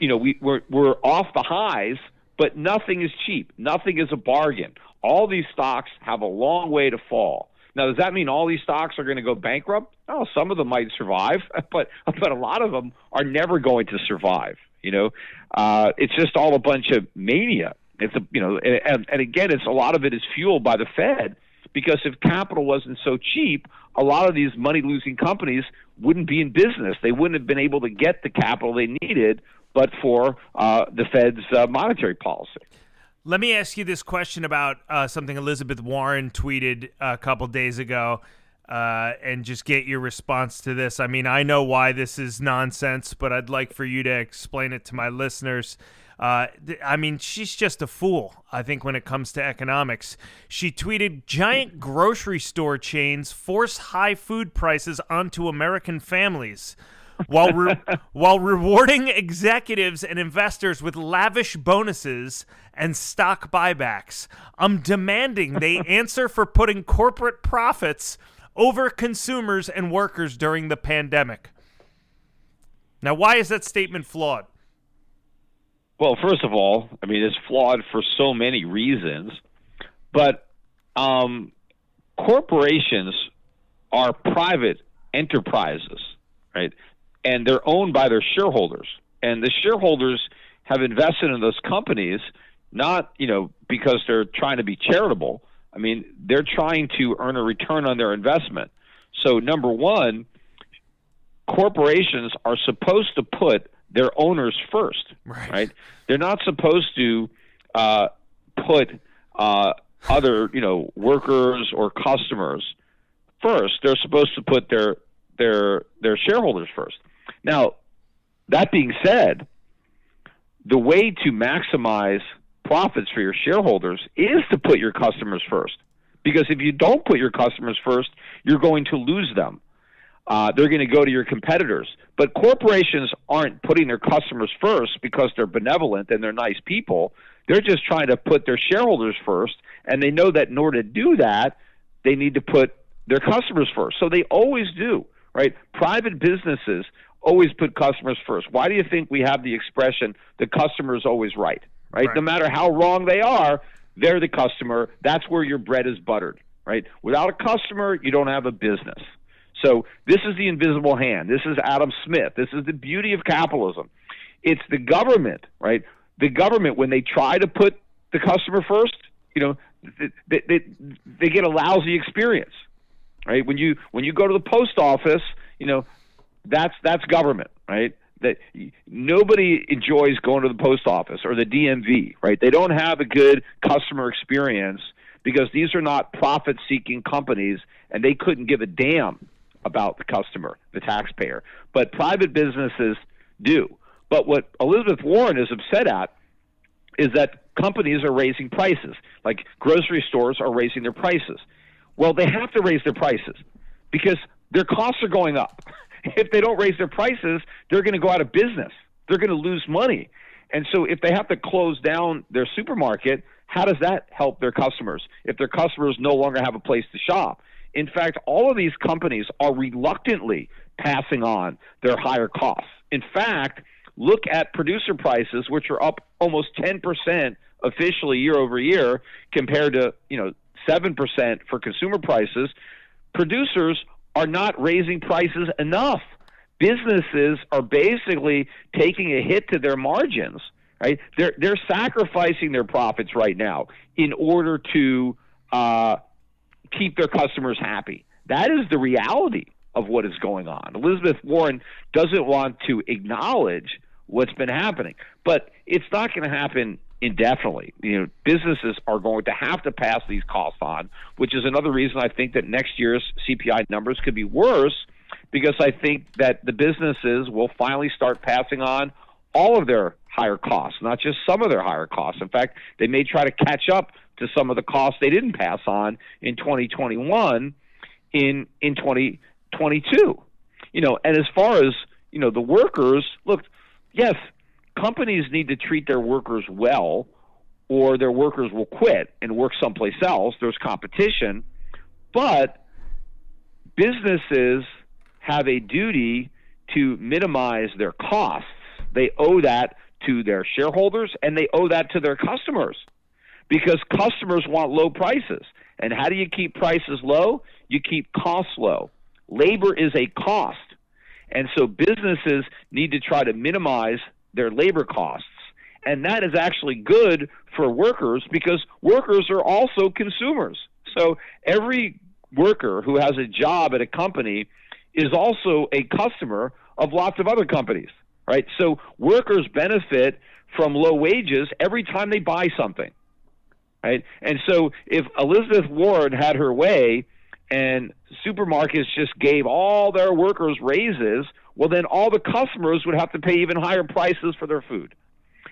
you know we, we're we're off the highs, but nothing is cheap. Nothing is a bargain. All these stocks have a long way to fall. Now, does that mean all these stocks are going to go bankrupt? No, some of them might survive, but but a lot of them are never going to survive. You know, uh, it's just all a bunch of mania. It's a you know, and, and again, it's a lot of it is fueled by the Fed because if capital wasn't so cheap, a lot of these money losing companies wouldn't be in business. They wouldn't have been able to get the capital they needed, but for uh, the Fed's uh, monetary policy. Let me ask you this question about uh, something Elizabeth Warren tweeted a couple days ago. Uh, and just get your response to this. I mean, I know why this is nonsense, but I'd like for you to explain it to my listeners. Uh, th- I mean, she's just a fool, I think, when it comes to economics. She tweeted Giant grocery store chains force high food prices onto American families. While re- while rewarding executives and investors with lavish bonuses and stock buybacks. I'm demanding they answer for putting corporate profits over consumers and workers during the pandemic. Now, why is that statement flawed? Well, first of all, I mean, it's flawed for so many reasons, but um, corporations are private enterprises, right? And they're owned by their shareholders. And the shareholders have invested in those companies not, you know, because they're trying to be charitable. I mean, they're trying to earn a return on their investment. So, number one, corporations are supposed to put their owners first, right? right? They're not supposed to uh, put uh, other, you know, workers or customers first. They're supposed to put their their their shareholders first. Now, that being said, the way to maximize profits for your shareholders is to put your customers first. Because if you don't put your customers first, you're going to lose them. Uh, they're going to go to your competitors. But corporations aren't putting their customers first because they're benevolent and they're nice people. They're just trying to put their shareholders first, and they know that in order to do that, they need to put their customers first. So they always do, right? Private businesses always put customers first. Why do you think we have the expression the customer is always right? right? right? No matter how wrong they are, they're the customer. That's where your bread is buttered, right? Without a customer, you don't have a business. So this is the invisible hand. This is Adam Smith. This is the beauty of capitalism. It's the government, right? The government when they try to put the customer first, you know, they, they, they get a lousy experience, right? When you when you go to the post office, you know, that's that's government, right? that nobody enjoys going to the post office or the DMV, right? They don't have a good customer experience because these are not profit seeking companies and they couldn't give a damn about the customer, the taxpayer. But private businesses do. But what Elizabeth Warren is upset at is that companies are raising prices, like grocery stores are raising their prices. Well, they have to raise their prices because their costs are going up. if they don't raise their prices, they're going to go out of business. They're going to lose money. And so if they have to close down their supermarket, how does that help their customers if their customers no longer have a place to shop? In fact, all of these companies are reluctantly passing on their higher costs. In fact, look at producer prices, which are up almost 10% officially year over year compared to, you know, 7% for consumer prices. Producers are not raising prices enough. Businesses are basically taking a hit to their margins, right? They're they're sacrificing their profits right now in order to uh, keep their customers happy. That is the reality of what is going on. Elizabeth Warren doesn't want to acknowledge what's been happening, but it's not going to happen indefinitely. You know, businesses are going to have to pass these costs on, which is another reason I think that next year's CPI numbers could be worse because I think that the businesses will finally start passing on all of their higher costs, not just some of their higher costs. In fact, they may try to catch up to some of the costs they didn't pass on in 2021 in in 2022. You know, and as far as, you know, the workers, look, yes, companies need to treat their workers well or their workers will quit and work someplace else. There's competition. But businesses have a duty to minimize their costs. They owe that to their shareholders and they owe that to their customers because customers want low prices. And how do you keep prices low? You keep costs low. Labor is a cost. And so businesses need to try to minimize their labor costs. And that is actually good for workers because workers are also consumers. So every worker who has a job at a company is also a customer of lots of other companies, right? So workers benefit from low wages every time they buy something, right? And so if Elizabeth Warren had her way and supermarkets just gave all their workers raises, well, then all the customers would have to pay even higher prices for their food,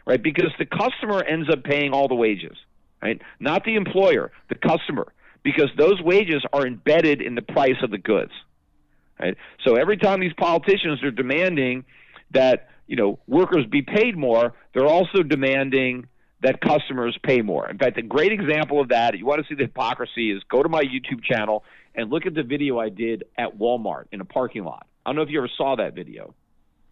right? Because the customer ends up paying all the wages, right? Not the employer, the customer, because those wages are embedded in the price of the goods, right? So every time these politicians are demanding that you know workers be paid more, they're also demanding that customers pay more. In fact, a great example of that, you want to see the hypocrisy, is go to my YouTube channel and look at the video I did at Walmart in a parking lot. I don't know if you ever saw that video.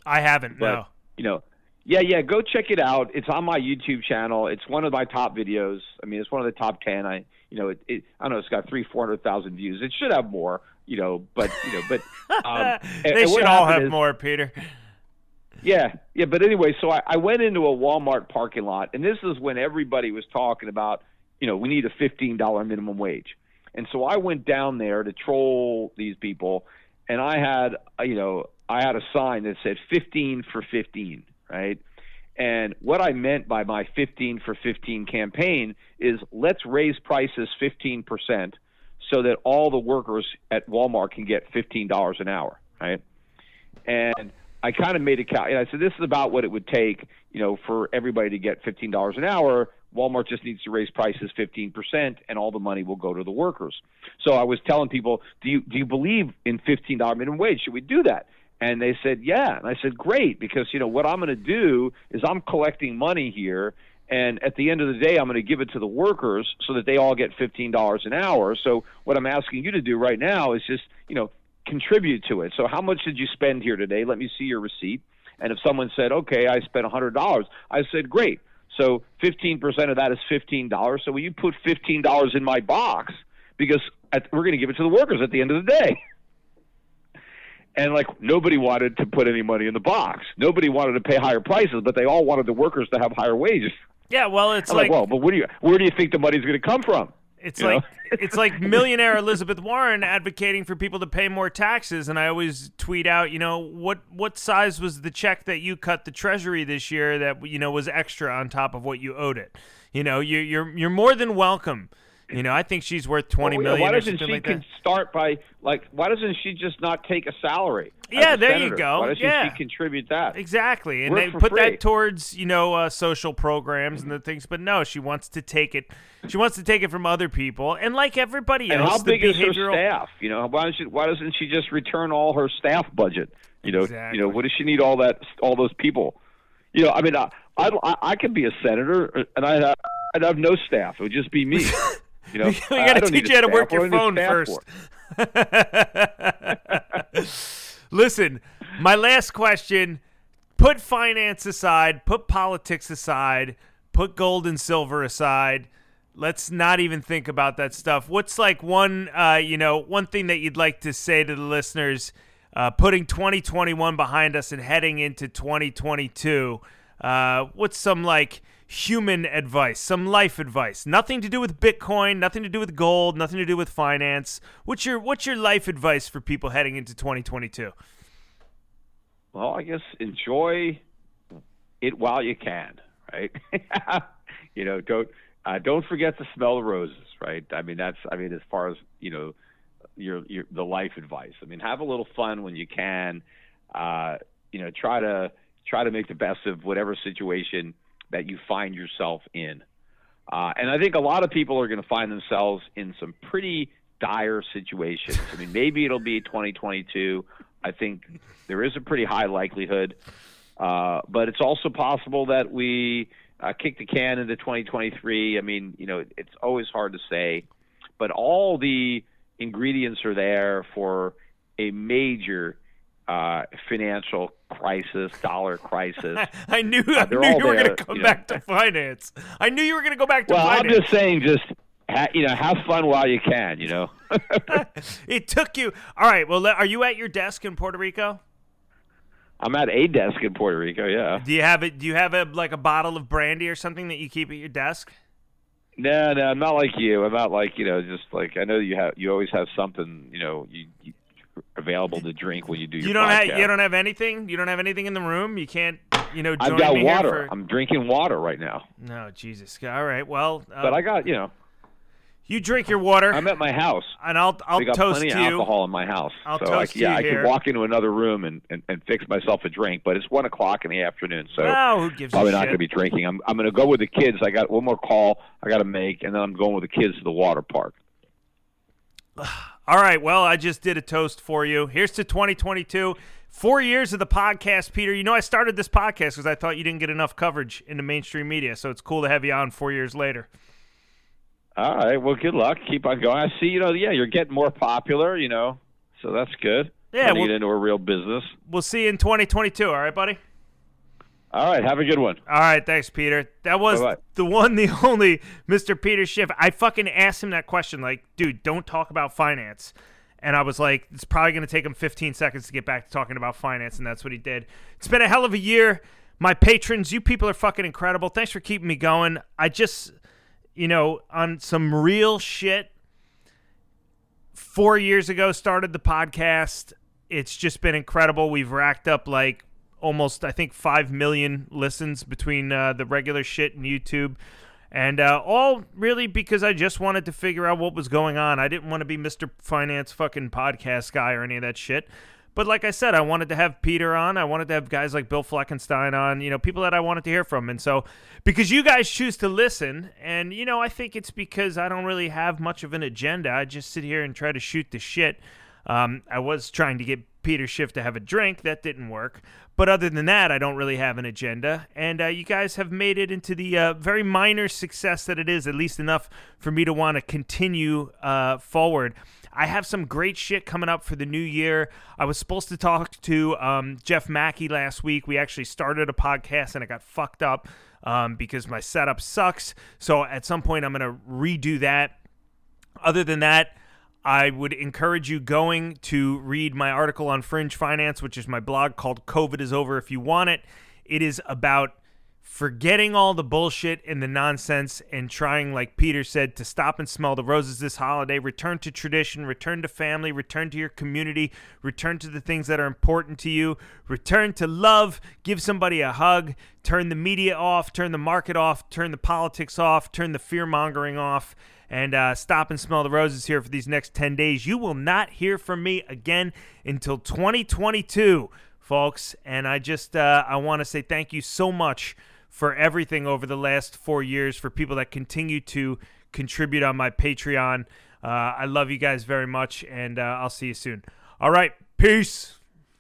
I haven't. But, no. You know, yeah, yeah. Go check it out. It's on my YouTube channel. It's one of my top videos. I mean, it's one of the top ten. I, you know, it, it I don't know. It's got three, four hundred thousand views. It should have more. You know, but you know, but um, they and, should all have is, more, Peter. Yeah, yeah. But anyway, so I, I went into a Walmart parking lot, and this is when everybody was talking about, you know, we need a fifteen dollar minimum wage. And so I went down there to troll these people, and I had, uh, you know, I had a sign that said 15 for 15, right? And what I meant by my 15 for 15 campaign is let's raise prices 15% so that all the workers at Walmart can get $15 an hour, right? And I kind of made a cal. And I said this is about what it would take, you know, for everybody to get $15 an hour Walmart just needs to raise prices 15% and all the money will go to the workers. So I was telling people, do you, do you believe in $15 minimum wage? Should we do that? And they said, yeah. And I said, great, because, you know, what I'm going to do is I'm collecting money here. And at the end of the day, I'm going to give it to the workers so that they all get $15 an hour. So what I'm asking you to do right now is just, you know, contribute to it. So how much did you spend here today? Let me see your receipt. And if someone said, okay, I spent $100, I said, great so 15% of that is $15. So will you put $15 in my box because at, we're going to give it to the workers at the end of the day. And like nobody wanted to put any money in the box. Nobody wanted to pay higher prices, but they all wanted the workers to have higher wages. Yeah, well, it's like, like, well, but where do you where do you think the money's going to come from? It's you like it's like millionaire Elizabeth Warren advocating for people to pay more taxes, and I always tweet out, you know, what what size was the check that you cut the Treasury this year that you know was extra on top of what you owed it? You know, you, you're you're more than welcome. You know, I think she's worth twenty well, million. Why doesn't she like can start by like? Why doesn't she just not take a salary? Yeah, there senator? you go. Why doesn't yeah. she contribute that? Exactly, and Work they put free. that towards you know uh, social programs and the things. But no, she wants to take it. She wants to take it from other people, and like everybody and else, how big the is her staff? You know, why doesn't she, why doesn't she just return all her staff budget? You know, Exactly. you know, what does she need all that all those people? You know, I mean, I I, I could be a senator and I I'd have no staff. It would just be me. You know, we got to teach you how to work your phone first. Listen, my last question put finance aside, put politics aside, put gold and silver aside. Let's not even think about that stuff. What's like one, uh, you know, one thing that you'd like to say to the listeners, uh, putting 2021 behind us and heading into 2022? Uh, what's some like human advice, some life advice? Nothing to do with Bitcoin, nothing to do with gold, nothing to do with finance. What's your what's your life advice for people heading into 2022? Well, I guess enjoy it while you can, right? you know, don't uh, don't forget to smell the roses, right? I mean, that's I mean, as far as you know, your your the life advice. I mean, have a little fun when you can. Uh, you know, try to try to make the best of whatever situation that you find yourself in. Uh, and I think a lot of people are going to find themselves in some pretty dire situations. I mean, maybe it'll be 2022. I think there is a pretty high likelihood, uh, but it's also possible that we uh, kick the can into 2023. I mean, you know, it's always hard to say, but all the ingredients are there for a major, uh, financial crisis, dollar crisis. I knew, Uh, I knew you were going to come you know. back to finance. I knew you were going to go back to well, I'm just saying, just ha- you know, have fun while you can. You know. it took you. All right. Well, are you at your desk in Puerto Rico? I'm at a desk in Puerto Rico. Yeah. Do you have it? Do you have a like a bottle of brandy or something that you keep at your desk? No, no, I'm not like you. I'm not like you know, just like I know you have. You always have something you know you, you available to drink when you do your. You don't have you don't have anything. You don't have anything in the room. You can't. You know. I've got water. for- I'm drinking water right now, No, Jesus. All right. Well, uh, but I got you know. you drink your water, I'm at my house. and I'll I'll got toast plenty of you. alcohol in my house, I'll so toast I, yeah, you I can walk into another room and, and, and fix myself a drink. But it's one o'clock in the afternoon, so Oh, who gives probably not going to be drinking. I'm I'm going to go with the kids. I got one more call I got to make, and then I'm going with the kids to the water park. All right. Well, I just did a toast for you. Here's to 2022. Four years of the podcast, Peter. You know, I started this podcast because I thought you didn't get enough coverage in the mainstream media. So it's cool to have you on four years later. All right. Well, good luck. Keep on going. I see. You know, yeah, you're getting more popular. You know, so that's good. Yeah, well- get into a real business. We'll see you in 2022. All right, buddy? All right. Have a good one. All right. Thanks, Peter. That was Bye-bye. the one, the only Mr. Peter Schiff. I fucking asked him that question like, dude, don't talk about finance. And I was like, it's probably going to take him 15 seconds to get back to talking about finance. And that's what he did. It's been a hell of a year. My patrons, you people are fucking incredible. Thanks for keeping me going. I just, you know, on some real shit, four years ago started the podcast. It's just been incredible. We've racked up like almost, I think, five million listens between uh, the regular shit and YouTube. And uh, all really because I just wanted to figure out what was going on. I didn't want to be Mr. Finance fucking podcast guy or any of that shit. But like I said, I wanted to have Peter on. I wanted to have guys like Bill Fleckenstein on, you know, people that I wanted to hear from. And so, because you guys choose to listen, and, you know, I think it's because I don't really have much of an agenda. I just sit here and try to shoot the shit. Um, I was trying to get Peter Schiff to have a drink. That didn't work. But other than that, I don't really have an agenda. And uh, you guys have made it into the uh, very minor success that it is, at least enough for me to want to continue uh, forward. I have some great shit coming up for the new year. I was supposed to talk to um, Jeff Mackey last week. We actually started a podcast and it got fucked up um, because my setup sucks. So at some point, I'm going to redo that. Other than that, I would encourage you going to read my article on Fringe Finance, which is my blog called COVID is Over if you want it. It is about forgetting all the bullshit and the nonsense and trying, like Peter said, to stop and smell the roses this holiday. Return to tradition, return to family, return to your community, return to the things that are important to you, return to love, give somebody a hug, turn the media off, turn the market off, turn the politics off, turn the fear mongering off and uh, stop and smell the roses here for these next 10 days. You will not hear from me again until 2022, folks. And I just uh, I want to say thank you so much for everything over the last four years for people that continue to contribute on my Patreon. Uh, I love you guys very much, and uh, I'll see you soon. All right, peace.